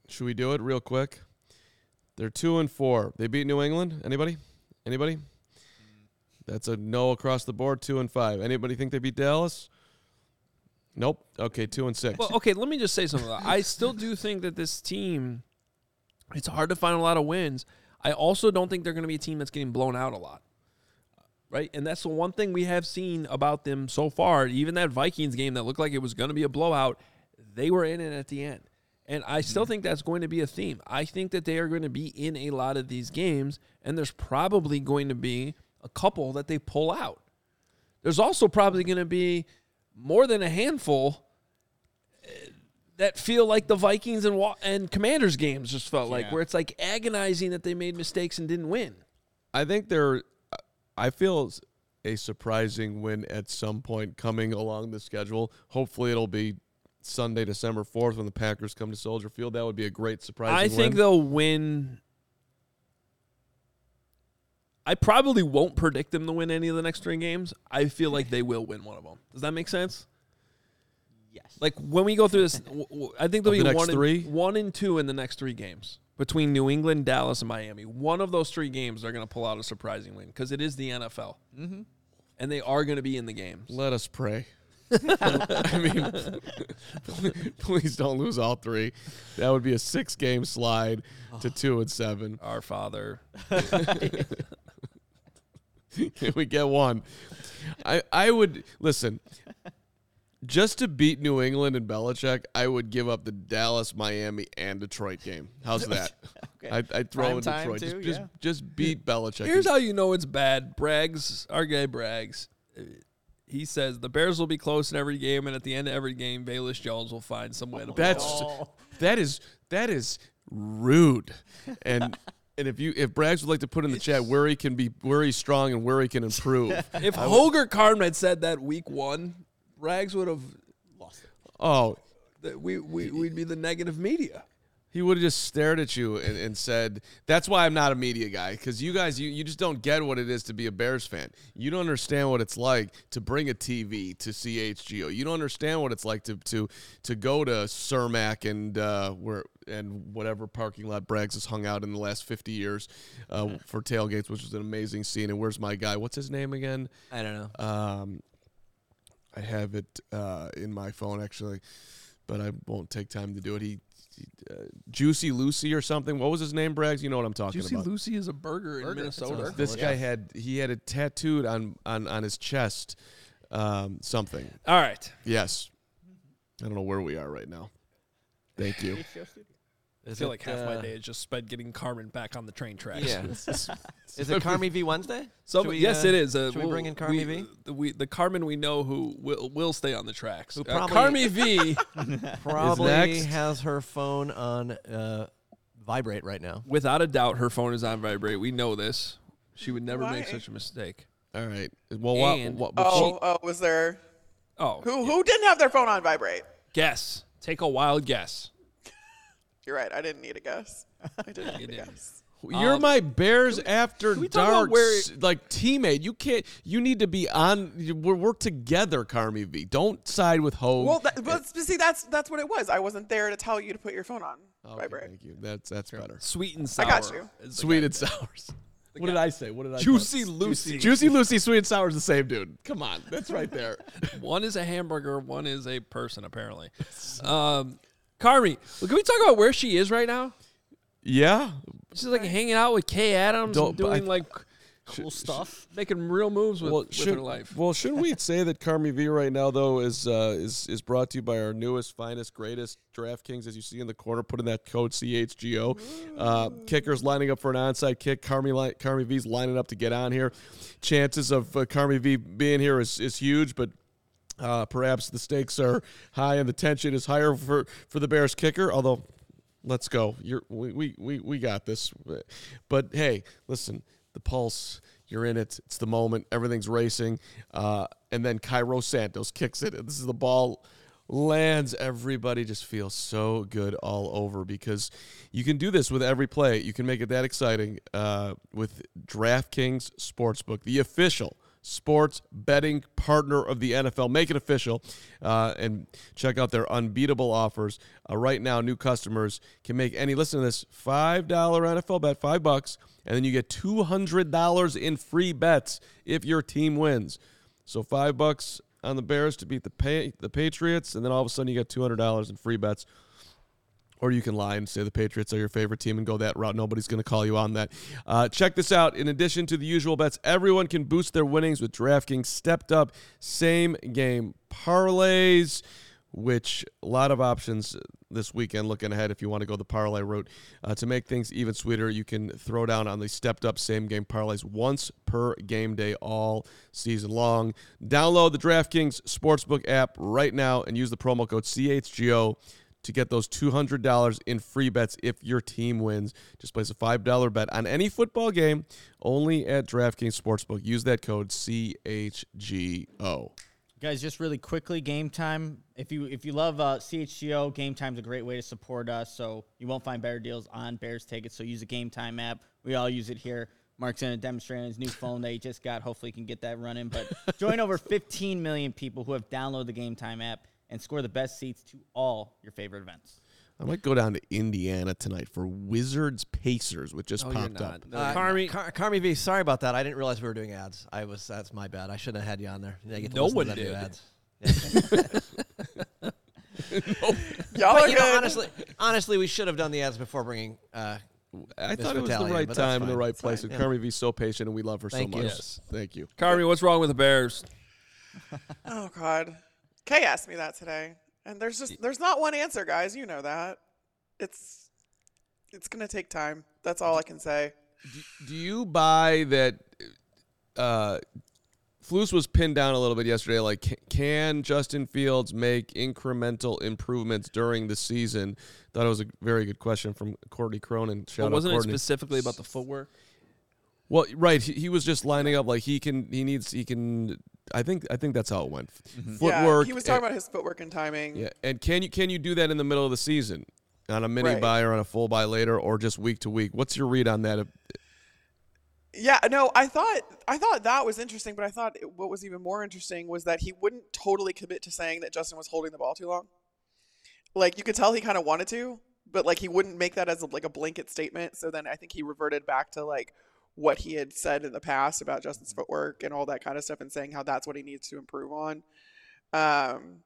should we do it real quick? They're two and four. They beat New England. Anybody? Anybody? That's a no across the board. Two and five. Anybody think they beat Dallas? Nope. Okay, two and six. Well, okay, let me just say something. I still do think that this team, it's hard to find a lot of wins. I also don't think they're going to be a team that's getting blown out a lot. Right? And that's the one thing we have seen about them so far. Even that Vikings game that looked like it was going to be a blowout, they were in it at the end. And I still think that's going to be a theme. I think that they are going to be in a lot of these games, and there's probably going to be a couple that they pull out. There's also probably going to be more than a handful uh, that feel like the Vikings and and Commanders games just felt like, where it's like agonizing that they made mistakes and didn't win. I think they're. I feel a surprising win at some point coming along the schedule. Hopefully, it'll be Sunday, December fourth, when the Packers come to Soldier Field. That would be a great surprise. I think they'll win. I probably won't predict them to win any of the next three games. I feel like they will win one of them. Does that make sense? Yes. Like when we go through this, I think there'll Of be the next one three? and, one and two in the next three games between New England, Dallas, and Miami. One of those three games they're going to pull out a surprising win because it is the NFL, mm-hmm. and they are going to be in the games. Let us pray. I mean, please don't lose all three. That would be a six-game slide to two and seven. Our Father, Can we get one. I I would listen. Just to beat New England and Belichick, I would give up the Dallas, Miami, and Detroit game. How's that? Okay. I'd, I'd throw Prime in Detroit. too, just, just yeah. just beat Belichick. Here's how you know it's bad. Braggs, our guy Braggs, uh, he says the Bears will be close in every game, and at the end of every game, Velus Jones will find some way to. Oh, blow That's it. that is that is rude, and And if you if Braggs would like to put in the chat where he can be where he's strong and where he can improve. If Holger Carmen had said that week one, Rags would have lost it. oh, We, we, we'd be the negative media. He would have just stared at you and, and said, "That's why I'm not a media guy because you guys you, you just don't get what it is to be a Bears fan. You don't understand what it's like to bring a TV to CHGO. You don't understand what it's like to to to go to Cermak and uh, where and whatever parking lot Braggs has hung out in the last 50 years uh, for tailgates, which was an amazing scene. And where's my guy? What's his name again? I don't know. Um, I have it uh, in my phone actually, but I won't take time to do it. He, he uh, Juicy Lucy or something. What was his name, Braggs? You know what I'm talking about. Juicy about. Lucy is a burger, in Minnesota. This guy had he had it tattooed on on on his chest, um, something. All right. Yes, I don't know where we are right now. Thank you. I feel like half my day is just spent getting Carmen back on the train tracks. Yeah. Is it Carmi V Wednesday? So we, yes, uh, it is. Uh, should we we'll- bring in Carmi V? The, we, the Carmen we know who will will stay on the tracks. Who Uh, probably- Carmi V, Probably next. has her phone on uh, vibrate right now. without a doubt, her phone is on vibrate. We know this. She would never make such a mistake. All right. Well, what, And- what, but Oh, oh, was there Oh, who who didn't have their phone on vibrate? guess. Take a wild guess. You're right. I didn't need a guess. I didn't need a guess. you're um, my Bears after we talk about dark where- s- like teammate. You can't. You need to be on. you- We're, we're together, Carmi V. Don't side with Hoge. Well, that, but see, that's that's what it was. I wasn't there to tell you to put your phone on Okay, vibrate. thank you. That's that's better. Sweet and sour. I got you. is the Sweet and sours. What did I say? What did I? Say? Juicy put? Lucy. Juicy Lucy, sweet and sour is the same dude. Come on, that's right there. One is a hamburger. One is a person. Apparently. Um, Carmi, can we talk about where she is right now? yeah, She's like hanging out with Kay Adams Don't- and but I- doing like Cool stuff. making real moves with, well, with should, her life. well, shouldn't we say that Carmi V right now though is uh, is is brought to you by our newest, finest, greatest DraftKings, as you see in the corner, put in that code CHGO. Uh, kickers lining up for an onside kick. Carmi li- Carmi V's lining up to get on here. Chances of uh, Carmi V being here is is huge, but. Uh, perhaps the stakes are high and the tension is higher for, for the Bears kicker. Although, let's go. You're we, we, we, got this. But hey, listen, the pulse. You're in it. It's the moment. Everything's racing. Uh, and then Cairo Santos kicks it. This is the ball lands. Everybody just feels so good all over because you can do this with every play. You can make it that exciting uh, with DraftKings Sportsbook, the official sports betting partner of the NFL. Make it official uh, and check out their unbeatable offers. Uh, right now, new customers can make any, listen to this, $5 NFL bet, five bucks, and then you get $200 in free bets if your team wins. So five bucks on the Bears to beat the pay, the Patriots, and then all of a sudden you get $200 in free bets. Or you can lie and say the Patriots are your favorite team and go that route. Nobody's going to call you on that. Uh, check this out. In addition to the usual bets, everyone can boost their winnings with DraftKings stepped up same game parlays, which a lot of options this weekend looking ahead if you want to go the parlay route. Uh, to make things even sweeter, you can throw down on the stepped up same game parlays once per game day all season long. Download the DraftKings Sportsbook app right now and use the promo code CHGO to get those $200 in free bets if your team wins. Just place a $5 bet on any football game only at DraftKings Sportsbook. Use that code CHGO. Guys, just really quickly, game time. If you if you love uh, CHGO, game time's a great way to support us. So you won't find better deals on Bears tickets. So use the game time app. We all use it here. Mark's going to demonstrate on his new phone that he just got. Hopefully, he can get that running. But join over 15 million people who have downloaded the game time app and score the best seats to all your favorite events. I might go down to Indiana tonight for Wizards Pacers, which just No, popped up. No, Uh, Carmi, Car- Carmi V, sorry about that. I didn't realize we were doing ads. I was that's my bad. I shouldn't have had you on there. You get to No listen to one them do did. ads. Y'all But you know, honestly, honestly, we should have done the ads before bringing. Uh, I Miss thought it was the right time and the right It's place. fine, And yeah. Carmi V's so patient, and we love her Thank so you. much. Yes. Thank you. Carmi, what's wrong with the Bears? Oh God, Kay asked me that today, and there's just there's not one answer, guys. You know that. It's it's gonna take time. That's all I can say. Do you buy that uh, Flus was pinned down a little bit yesterday. Like, can Justin Fields make incremental improvements during the season? Thought it was a very good question from Courtney Cronin. Shout But out wasn't it Courtney. specifically about the footwork? Well, right. He, he was just lining up like he can. He needs. He can. I think. I think that's how it went. Footwork. yeah, he was talking and- about his footwork and timing. Yeah, and can you can you do that in the middle of the season on a mini Right. bye or on a full bye later or just week to week? What's your read on that? Yeah, no, I thought I thought that was interesting, but I thought it, what was even more interesting was that he wouldn't totally commit to saying that Justin was holding the ball too long. Like you could tell he kind of wanted to, but like he wouldn't make that as a, like a blanket statement. So then I think he reverted back to like what he had said in the past about Justin's footwork and all that kind of stuff, and saying how that's what he needs to improve on. Um,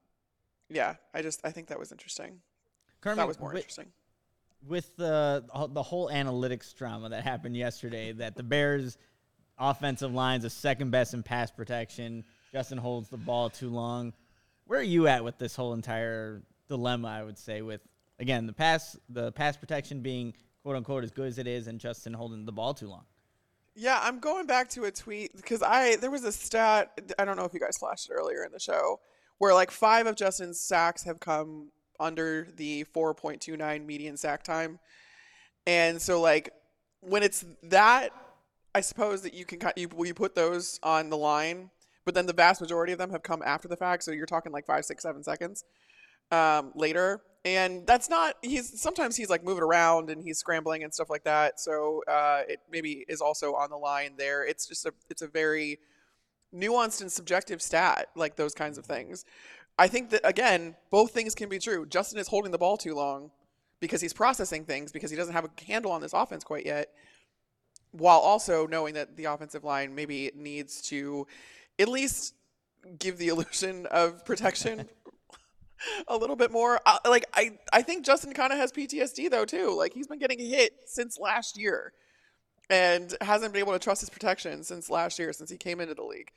yeah, I just I think that was interesting. That was more wi- interesting. with the the whole analytics drama that happened yesterday, that the Bears' offensive line's the second best in pass protection. Justin holds the ball too long. Where are you at with this whole entire dilemma? I would say with again the pass the pass protection being quote unquote as good as it is, and Justin holding the ball too long. Yeah, I'm going back to a tweet because I there was a stat I don't know if you guys flashed it earlier in the show where like five of Justin's sacks have come under the 4.29 median sack time, and so like when it's that, I suppose that you can you you put those on the line, but then the vast majority of them have come after the fact, so you're talking like five, six, seven seconds um, later. And that's not he's sometimes he's like moving around and he's scrambling and stuff like that. So uh, it maybe is also on the line there. It's just a it's a very nuanced and subjective stat, like those kinds of things. I think that again, both things can be true. Justin is holding the ball too long because he's processing things because he doesn't have a handle on this offense quite yet. While also knowing that the offensive line maybe needs to at least give the illusion of protection a little bit more. Uh, like I, I think Justin kind of has PTSD though too. Like he's been getting hit since last year, and hasn't been able to trust his protection since last year, since he came into the league.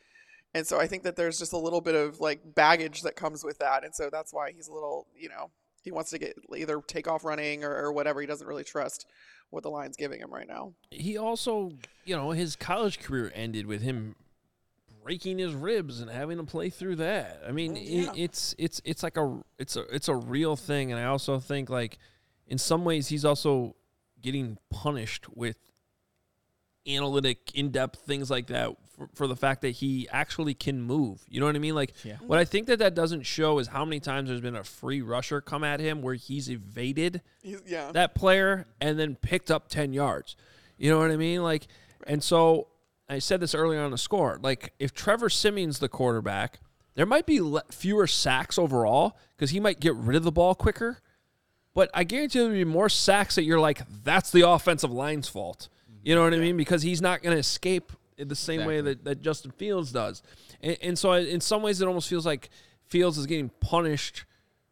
And so I think that there's just a little bit of like baggage that comes with that, and so that's why he's a little, you know, he wants to get either take off running or, or whatever. He doesn't really trust what the line's giving him right now. He also, you know, his college career ended with him breaking his ribs and having to play through that. I mean, Oh, yeah. it, it's it's it's like a it's a it's a real thing, and I also think like in some ways he's also getting punished with analytic, in depth things like that for, for the fact that he actually can move. You know what I mean? Like, Yeah. what I think that that doesn't show is how many times there's been a free rusher come at him where he's evaded He's, yeah, that player and then picked up 10 yards. You know what I mean? Like, and so I said this earlier on the score. Like, if Trevor Siemian's the quarterback, there might be le- fewer sacks overall because he might get rid of the ball quicker. But I guarantee there'll be more sacks that you're like, that's the offensive line's fault. You know what I mean? Because he's not going to escape in the same way that, that Justin Fields does. And, and so, in some ways, it almost feels like Fields is getting punished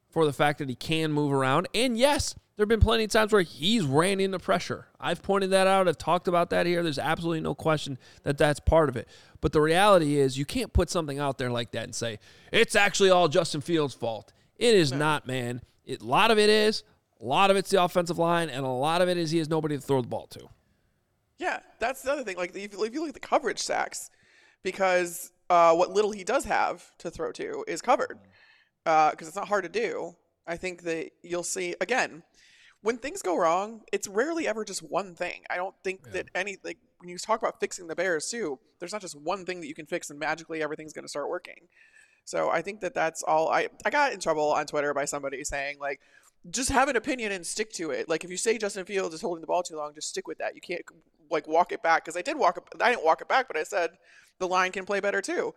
for the fact that he can move around. And yes, there have been plenty of times where he's ran into pressure. I've pointed that out. I've talked about that here. There's absolutely no question that that's part of it. But the reality is, you can't put something out there like that and say, it's actually all Justin Fields' fault. It is not, man. It, a lot of it is. A lot of it's the offensive line, and a lot of it is he has nobody to throw the ball to. Yeah, that's the other thing. Like if, if you look at the coverage sacks, because uh, what little he does have to throw to is covered, because it's not hard to do. I think that you'll see again when things go wrong. It's rarely ever just one thing. I don't think that any like when you talk about fixing the Bears too. There's not just one thing that you can fix and magically everything's going to start working. So I think that that's all. I I got in trouble on Twitter by somebody saying like just have an opinion and stick to it. Like if you say Justin Fields is holding the ball too long, just stick with that. You can't like walk it back because I did walk it. I didn't walk it back, but I said the line can play better too.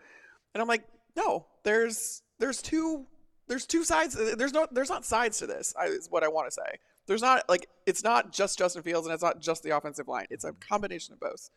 And I'm like, no, there's there's two there's two sides. There's no there's not sides to this. Is what I want to say. There's not like it's not just Justin Fields and it's not just the offensive line. It's a combination of both,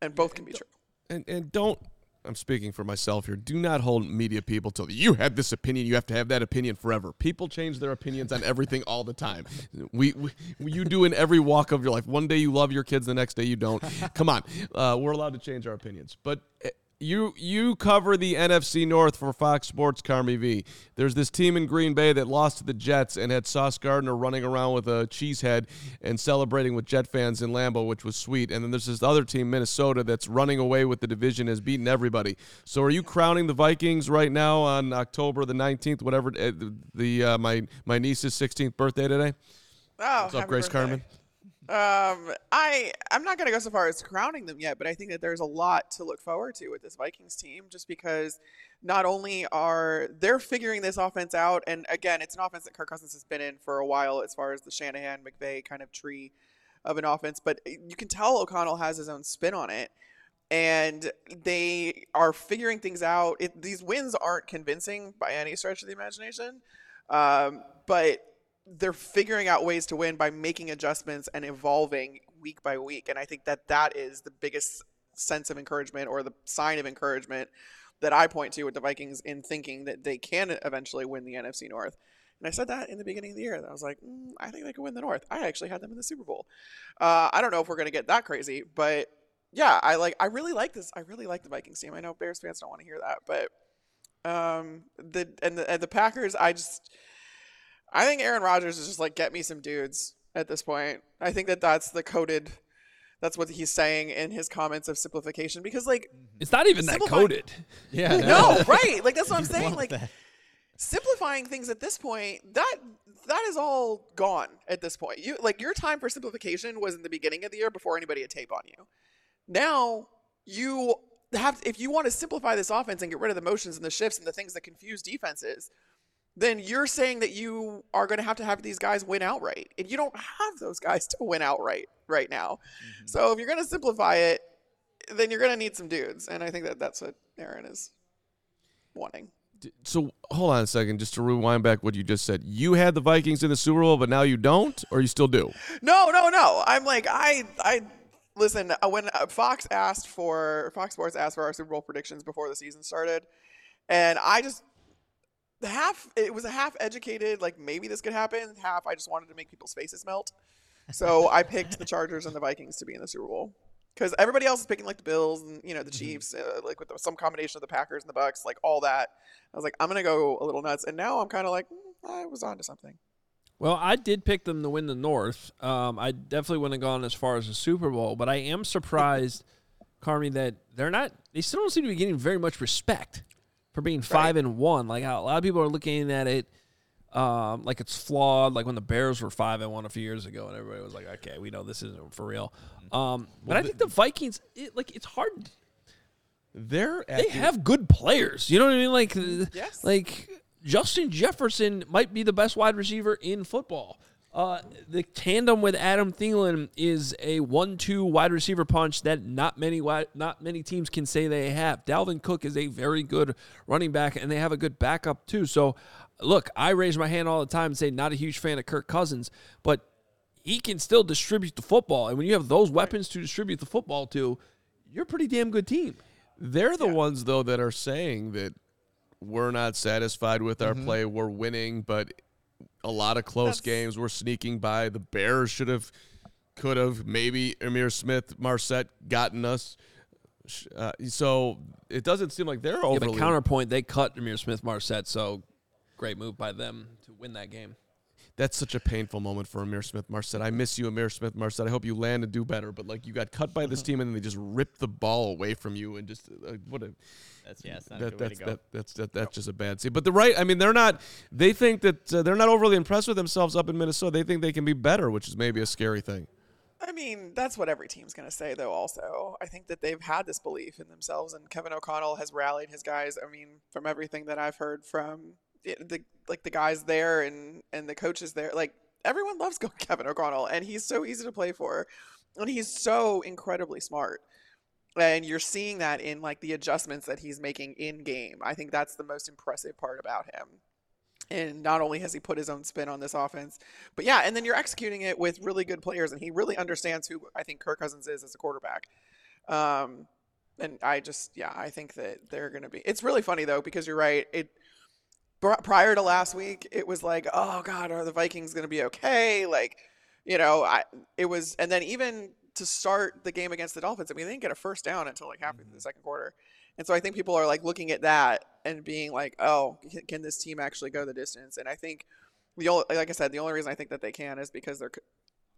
and both can be true. And and don't I'm speaking for myself here. Do not hold media people to you had this opinion. You have to have that opinion forever. People change their opinions on everything all the time. We, we you do in every walk of your life. One day you love your kids, the next day you don't. Come on, uh, we're allowed to change our opinions. But eh, You you cover the NFC North for Fox Sports Carmi V. There's this team in Green Bay that lost to the Jets and had Sauce Gardner running around with a cheese head and celebrating with Jet fans in Lambeau, which was sweet. And then there's this other team, Minnesota, that's running away with the division, has beaten everybody. So are you crowning the Vikings right now on October the 19th, whatever uh, the uh, my my niece's 16th birthday today? Oh, What's up, Grace birthday. Carmen? Um, I I'm not gonna go so far as crowning them yet, but I think that there's a lot to look forward to with this Vikings team, just because not only are they're figuring this offense out, and again, it's an offense that Kirk Cousins has been in for a while, as far as the Shanahan McVay kind of tree of an offense, but you can tell O'Connell has his own spin on it. And they are figuring things out. It, these wins aren't convincing by any stretch of the imagination, um, but they're figuring out ways to win by making adjustments and evolving week by week. And I think that that is the biggest sense of encouragement or the sign of encouragement that I point to with the Vikings in thinking that they can eventually win the NFC North. And I said that in the beginning of the year. I was like, mm, I think they can win the North. I actually had them in the Super Bowl. Uh, I don't know if we're going to get that crazy, but yeah, I like. I really like this. I really like the Vikings team. I know Bears fans don't want to hear that, but um, the and the and the Packers. I just I think Aaron Rodgers is just like get me some dudes at this point. I think that that's the coded. That's what he's saying in his comments of simplification because like mm-hmm. It's not even that coded. Yeah. no, right? Like that's what I'm saying. Like that. simplifying things at this point, that that is all gone at this point. You like your time for simplification was in the beginning of the year before anybody had tape on you. Now you have if you want to simplify this offense and get rid of the motions and the shifts and the things that confuse defenses, then you're saying that you are going to have to have these guys win outright, and you don't have those guys to win outright right now. So if you're going to simplify it, then you're going to need some dudes, and I think that that's what Aaron is wanting. So hold on a second, just to rewind back what you just said. You had the Vikings in the Super Bowl, but now you don't, or you still do? No, no, no. I'm like I I listen uh, when uh, Fox asked for Fox Sports asked for our Super Bowl predictions before the season started, and I just half it was a half educated like maybe this could happen. Half I just wanted to make people's faces melt. So I picked the Chargers and the Vikings to be in the Super Bowl. Because everybody else is picking like the Bills and you know the Chiefs, uh, like with the, some combination of the Packers and the Bucks, like all that. I was like, I'm gonna go a little nuts, and now I'm kind of like, mm, I was on to something. Well, I did pick them to win the North. Um, I definitely wouldn't have gone as far as the Super Bowl, but I am surprised, Carmi, that they're not. They still don't seem to be getting very much respect for being five and one. Like a lot of people are looking at it, um, like it's flawed. Like when the Bears were five and one a few years ago, and everybody was like, "Okay, we know this isn't for real." Um, but I think the Vikings, it, like it's hard. They're They acting- have good players. You know what I mean? Like, Yes. like Justin Jefferson might be the best wide receiver in football. Uh, the tandem with Adam Thielen is a one-two wide receiver punch that not many wide, not many teams can say they have. Dalvin Cook is a very good running back, and they have a good backup too. So, look, I raise my hand all the time and say not a huge fan of Kirk Cousins, but he can still distribute the football, and when you have those weapons to distribute the football to, you're a pretty damn good team. They're the ones though that are saying that we're not satisfied with Mm-hmm. our play. We're winning, but a lot of close That's- games. We're sneaking by. The Bears should have, could have, maybe Ihmir Smith, Marsette gotten us. Uh, so it doesn't seem like they're Yeah, overly. but counterpoint, they cut Ihmir Smith-Marsette, so great move by them to win that game. That's such a painful moment for Ihmir Smith-Marsette. I miss you, Ihmir Smith-Marsette. I hope you land and do better. But like you got cut by this team and then they just ripped the ball away from you and just uh, what a That's yeah, it's that, a good way that's to go. that, that's that, that's just a bad scene. But the right, I mean, they're not. They think that uh, they're not overly impressed with themselves up in Minnesota. They think they can be better, which is maybe a scary thing. I mean, that's what every team's going to say, though, also. I think that they've had this belief in themselves, and Kevin O'Connell has rallied his guys. I mean, from everything that I've heard from the, like the guys there and, and the coaches there, like, everyone loves Kevin O'Connell, and he's so easy to play for, and he's so incredibly smart. And you're seeing that in, like, the adjustments that he's making in game. I think that's the most impressive part about him. And not only has he put his own spin on this offense, but yeah, and then you're executing it with really good players, and he really understands who I think Kirk Cousins is as a quarterback. Um, and I just, yeah, I think that they're going to be. It's really funny though because you're right. It prior to last week, it was like, oh God, are the Vikings going to be okay? Like, you know, I it was, and then even to start the game against the Dolphins, I mean, they didn't get a first down until like halfway through the second quarter, And so I think people are like looking at that and being like, oh, can, can this team actually go the distance? And I think the only, like I said, the only reason I think that they can is because they're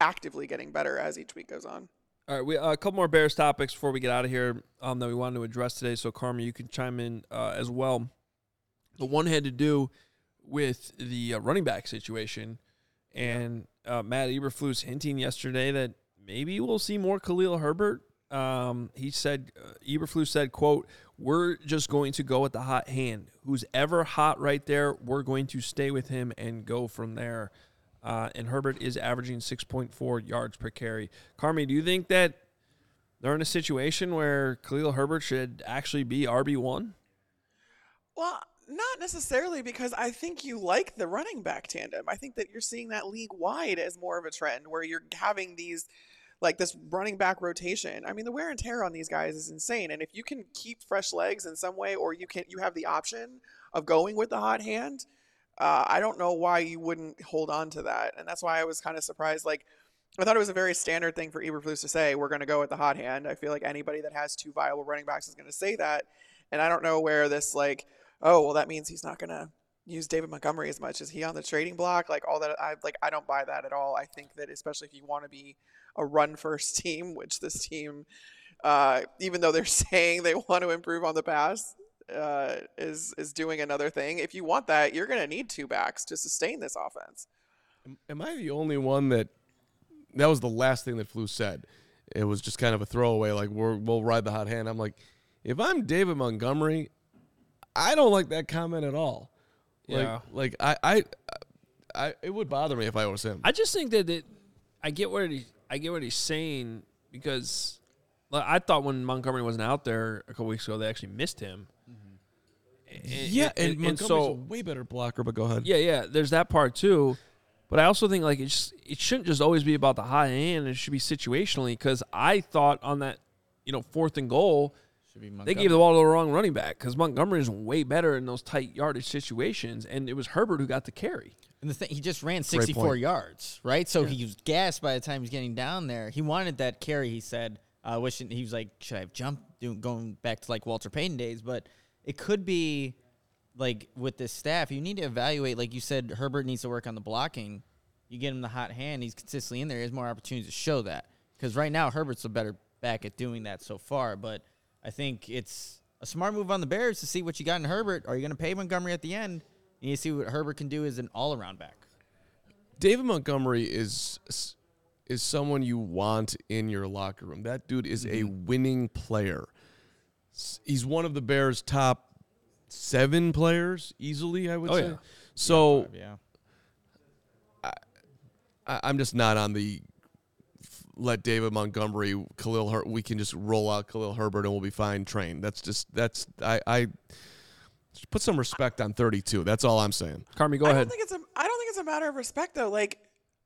actively getting better as each week goes on. All right, we uh, a couple more Bears topics before we get out of here um, that we wanted to address today. So, Carmen, you can chime in uh, as well. The one had to do with the uh, running back situation, and uh, Matt Eberflus hinting yesterday that maybe we'll see more Khalil Herbert. Um, he said, uh, Eberflus said, "quote We're just going to go with the hot hand. Who's ever hot right there, we're going to stay with him and go from there." Uh, and Herbert is averaging 6.4 yards per carry. Carmi, do you think that they're in a situation where Khalil Herbert should actually be RB1? Well, not necessarily because I think you like the running back tandem. I think that you're seeing that league wide as more of a trend where you're having these like this running back rotation. I mean, the wear and tear on these guys is insane. And if you can keep fresh legs in some way or you can you have the option of going with the hot hand, uh, I don't know why you wouldn't hold on to that. And that's why I was kind of surprised like I thought it was a very standard thing for Eberflus to say, we're going to go with the hot hand. I feel like anybody that has two viable running backs is going to say that. And I don't know where this like oh well that means he's not going to use David Montgomery as much. Is he on the trading block? Like all that I like I don't buy that at all. I think that especially if you want to be a run first team, which this team uh, even though they're saying they want to improve on the pass, uh, is is doing another thing. If you want that, you're going to need two backs to sustain this offense. Am- I the only one that that was the last thing that Flew said? It was just kind of a throwaway, like we're, we'll ride the hot hand. I'm like, if I'm David Montgomery, I don't like that comment at all. Like, Yeah. like I, I, I, it would bother me if I was him. I just think that it, I get what he, I get what he's saying because like, I thought when Montgomery wasn't out there a couple weeks ago, they actually missed him. Mm-hmm. And- yeah, and, and, Montgomery's so a way better blocker. But go ahead. Yeah, yeah. There's that part too, but I also think like it just it shouldn't just always be about the high end. It should be situationally because I thought on that, you know, fourth and goal, Should be they gave the ball to the wrong running back because Montgomery is way better in those tight yardage situations, and it was Herbert who got the carry. And the thing, he just ran 64 yards, right? So he was gassed by the time he's getting down there. He wanted that carry. He said, uh, wishing he was like, should I have jumped? Going back to like Walter Payton days, but it could be like with this staff, you need to evaluate. Like you said, Herbert needs to work on the blocking. You get him the hot hand, he's consistently in there. He has more opportunities to show that. Because right now, Herbert's a better back at doing that so far. But I think it's a smart move on the Bears to see what you got in Herbert. Are you going to pay Montgomery at the end? And you see what Herbert can do as an all around back. David Montgomery is is someone you want in your locker room. That dude is a Mm-hmm. winning player. He's one of the Bears' top seven players easily. I would Oh, say. yeah. So Yeah. I, I'm just not on the let David Montgomery, Khalil. Her- we can just roll out Khalil Herbert and we'll be fine. Train. That's just that's I. I put some respect on 32. That's all I'm saying. Carmi, go I ahead. don't think it's a I don't think it's a matter of respect though. Like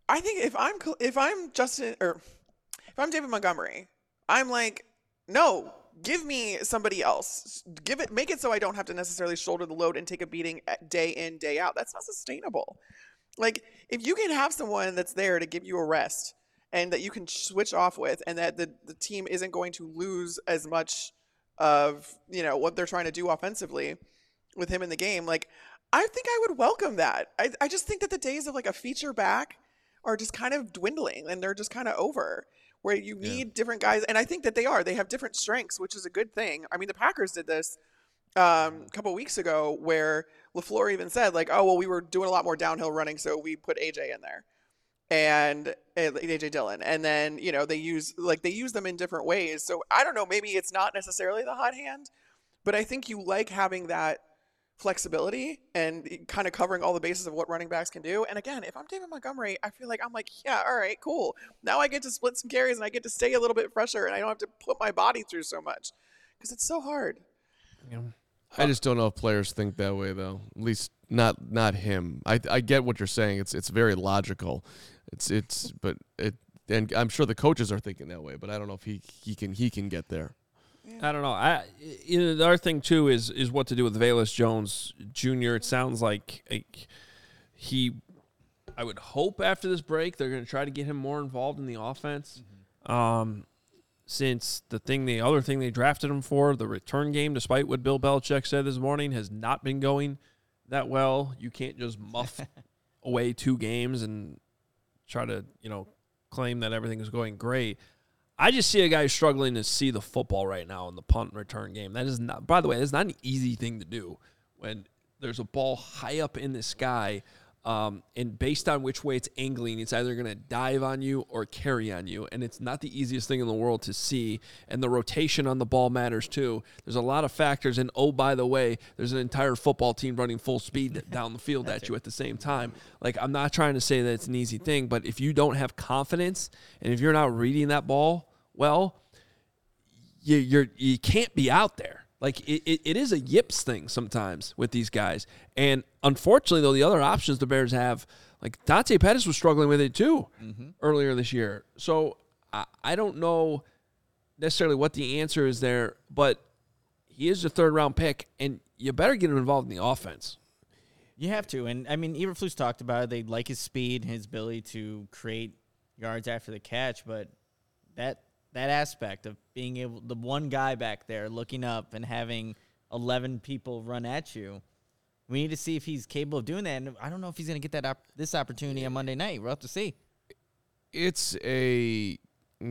I think if I'm if I'm Justin or if I'm David Montgomery, I'm like, no, give me somebody else. Give it make it so I don't have to necessarily shoulder the load and take a beating eh, day in, day out. That's not sustainable. Like if you can have someone that's there to give you a rest and that you can switch off with and that the, the team isn't going to lose as much of, you know, what they're trying to do offensively with him in the game, like I think I would welcome that. I, I just think that the days of like a feature back are just kind of dwindling and they're just kind of over where you need different guys. And I think that they are. They have different strengths, which is a good thing. I mean, the Packers did this um, a couple weeks ago where LaFleur even said, like, oh, well, we were doing a lot more downhill running, so we put AJ in there and uh, AJ Dillon. And then, you know, they use, like, they use them in different ways. So I don't know. Maybe it's not necessarily the hot hand, but I think you like having that flexibility and kind of covering all the bases of what running backs can do. And again, if I'm David Montgomery, I feel like I'm like, yeah, all right, cool. Now I get to split some carries and I get to stay a little bit fresher and I don't have to put my body through so much because it's so hard. I just don't know if players think that way though. At least not not him. I I get what you're saying. It's it's very logical. It's it's but it and I'm sure the coaches are thinking that way, but I don't know if he he can he can get there. I don't know. I you know, the other thing too is is what to do with Velus Jones Jr. It sounds like, like he. I would hope after this break they're going to try to get him more involved in the offense. Um, since the thing, the other thing they drafted him for, the return game, despite what Bill Belichick said this morning, has not been going that well. You can't just muff away two games and try to, you know, claim that everything is going great. I just see a guy struggling to see the football right now in the punt and return game. That is not, by the way, that's not an easy thing to do when there's a ball high up in the sky. Um, and based on which way it's angling, it's either going to dive on you or carry on you. And it's not the easiest thing in the world to see. And the rotation on the ball matters too. There's a lot of factors. And oh, by the way, there's an entire football team running full speed down the field at you at the same time. Like, I'm not trying to say that it's an easy thing, but if you don't have confidence and if you're not reading that ball well, you, you're, you can't be out there. Like it, it, it is a yips thing sometimes with these guys. And unfortunately, though, the other options the Bears have, like Dante Pettis was struggling with it too mm-hmm. earlier this year. So I, I don't know necessarily what the answer is there, but he is a third round pick, and you better get him involved in the offense. You have to, and I mean, Eberflus talked about it. They like his speed, his ability to create yards after the catch, but that that aspect of being able, the one guy back there looking up and having eleven people run at you, we need to see if he's capable of doing that. And I don't know if he's going to get that op- this opportunity on Monday night. We'll have to see. it's a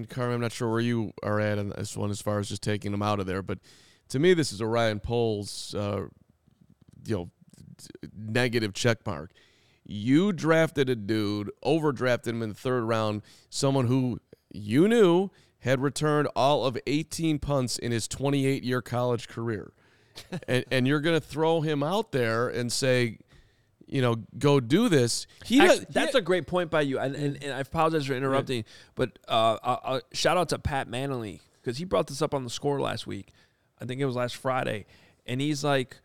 Carmen, I'm not sure where you are at on this one as far as just taking him out of there, but to me, this is a Ryan Poles, uh, you know, negative check mark. You drafted a dude, overdrafted him in the third round, someone who you knew had returned all of 18 punts in his 28 year college career. and, and you're going to throw him out there and say, you know, go do this. He Actually, does, that's a great point by you, and, and, and I apologize for interrupting, but uh, uh, uh, shout out to Pat Mannelly because he brought this up on the score last week. I think it was last Friday, and he's like,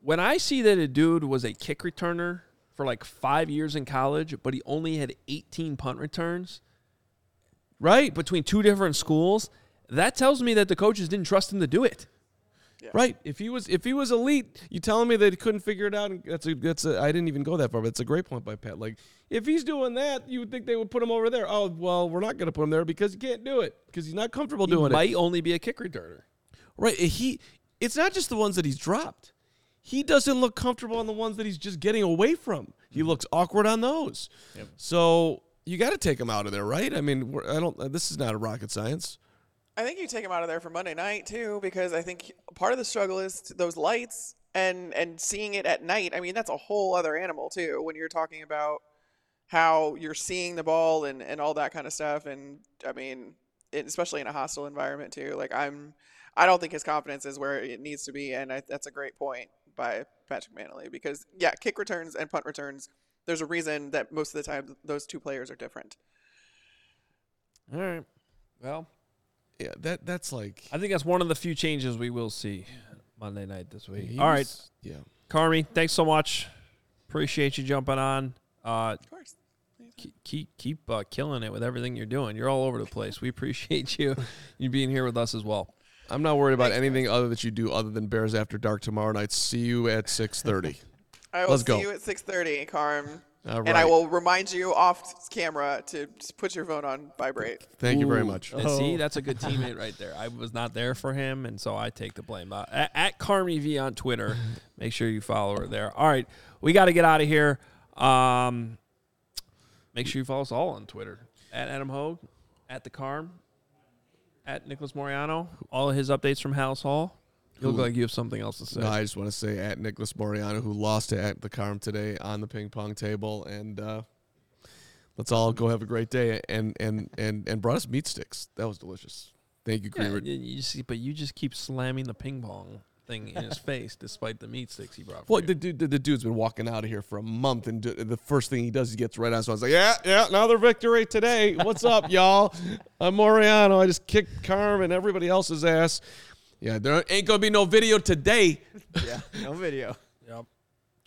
when I see that a dude was a kick returner for like five years in college, but he only had 18 punt returns, right. between two different schools, that tells me that the coaches didn't trust him to do it. Right. If he was if he was elite, you telling me that he couldn't figure it out. and That's a that's a. I didn't even go that far, but it's a great point by Pat. Like if he's doing that, you would think they would put him over there. Oh well, we're not going to put him there because he can't do it because he's not comfortable He doing might it. Might only be a kick returner. Right. Eh, he. It's not just the ones that he's dropped. He doesn't look comfortable on the ones that he's just getting away from. He mm-hmm. looks awkward on those. So you got to take him out of there, right? I mean, I don't. Uh, this is not a rocket science. I think you take him out of there for Monday night too, because I think part of the struggle is those lights and and seeing it at night. I mean, that's a whole other animal too. When you're talking about how you're seeing the ball and and all that kind of stuff, and I mean, it, especially in a hostile environment too. Like I'm, I don't think his confidence is where it needs to be, and I, that's a great point by Patrick Mannelly because yeah, kick returns and punt returns. There's a reason that most of the time those two players are different. All right. Well, Yeah, that that's like. I think that's one of the few changes we will see Monday night this week. he All right, was- Yeah. Carmi, thanks so much. Appreciate you jumping on. Uh, Of course. keep keep, keep uh, killing it with everything you're doing. You're all over the place. We appreciate you you being here with us as well. I'm not worried about anything other that you do other than Bears After Dark tomorrow night. See you at 6:30. I will Let's see go. you at 6:30, Carm. All And I will remind you off camera to just put your phone on vibrate. Thank you very much. And see, that's a good teammate right there. I was not there for him, and so I take the blame. Uh, at, at Carmi V on Twitter. Make sure you follow her there. All right, we got to get out of here. Um, make sure you follow us all on Twitter at Adam Hoge, at the Carm, at Nicholas Moreano. All of his updates from Halas Hall. You look like you have something else to say. No, I just want to say at Nicholas Moreano, who lost to at the Carm today on the ping pong table, and uh, let's all go have a great day. And and and and brought us meat sticks. That was delicious. Thank you, Yeah, Creamer. you, you see, but you just keep slamming the ping pong thing in his face, despite the meat sticks he brought. For Well, the dude, the, the dude's been walking out of here for a month, and do, the first thing he does, he gets right on. So I was like, "Yeah, yeah, another victory today. What's up, y'all? I'm Moreano. I just kicked Carm and everybody else's ass. Yeah, there ain't gonna be no video today. Yeah, no video. Yep.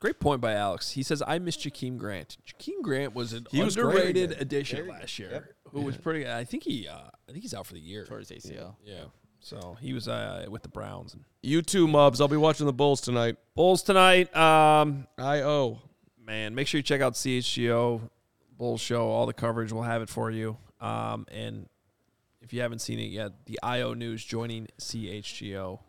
Great point by Alex. He says, I miss Jakeem Grant. Jakeem Grant was an He was great. underrated Very addition last year, who was pretty I think he uh, I think he's out for the year. Towards ACL. Yeah. So he was uh, with the Browns. And You too, Mubs. I'll be watching the Bulls tonight. Bulls tonight. Um, I O. man, make sure you check out CHGO Bulls show. All the coverage, we'll have it for you. Um, and if you haven't seen it yet, the IO News joining CHGO.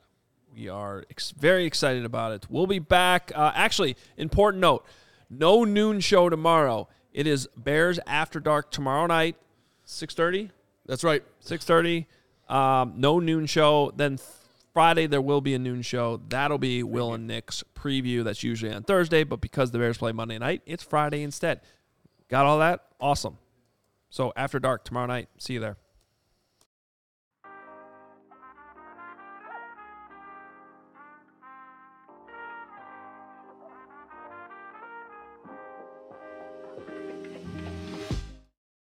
We are ex- very excited about it. We'll be back. Uh, actually, important note: no noon show tomorrow. It is Bears After Dark tomorrow night, six thirty. That's right. Six thirty. Um, no noon show. Then Friday there will be a noon show. That'll be Will and Nick's preview. That's usually on Thursday, but because the Bears play Monday night, it's Friday instead. Got all that? Awesome. So after dark tomorrow night. See you there.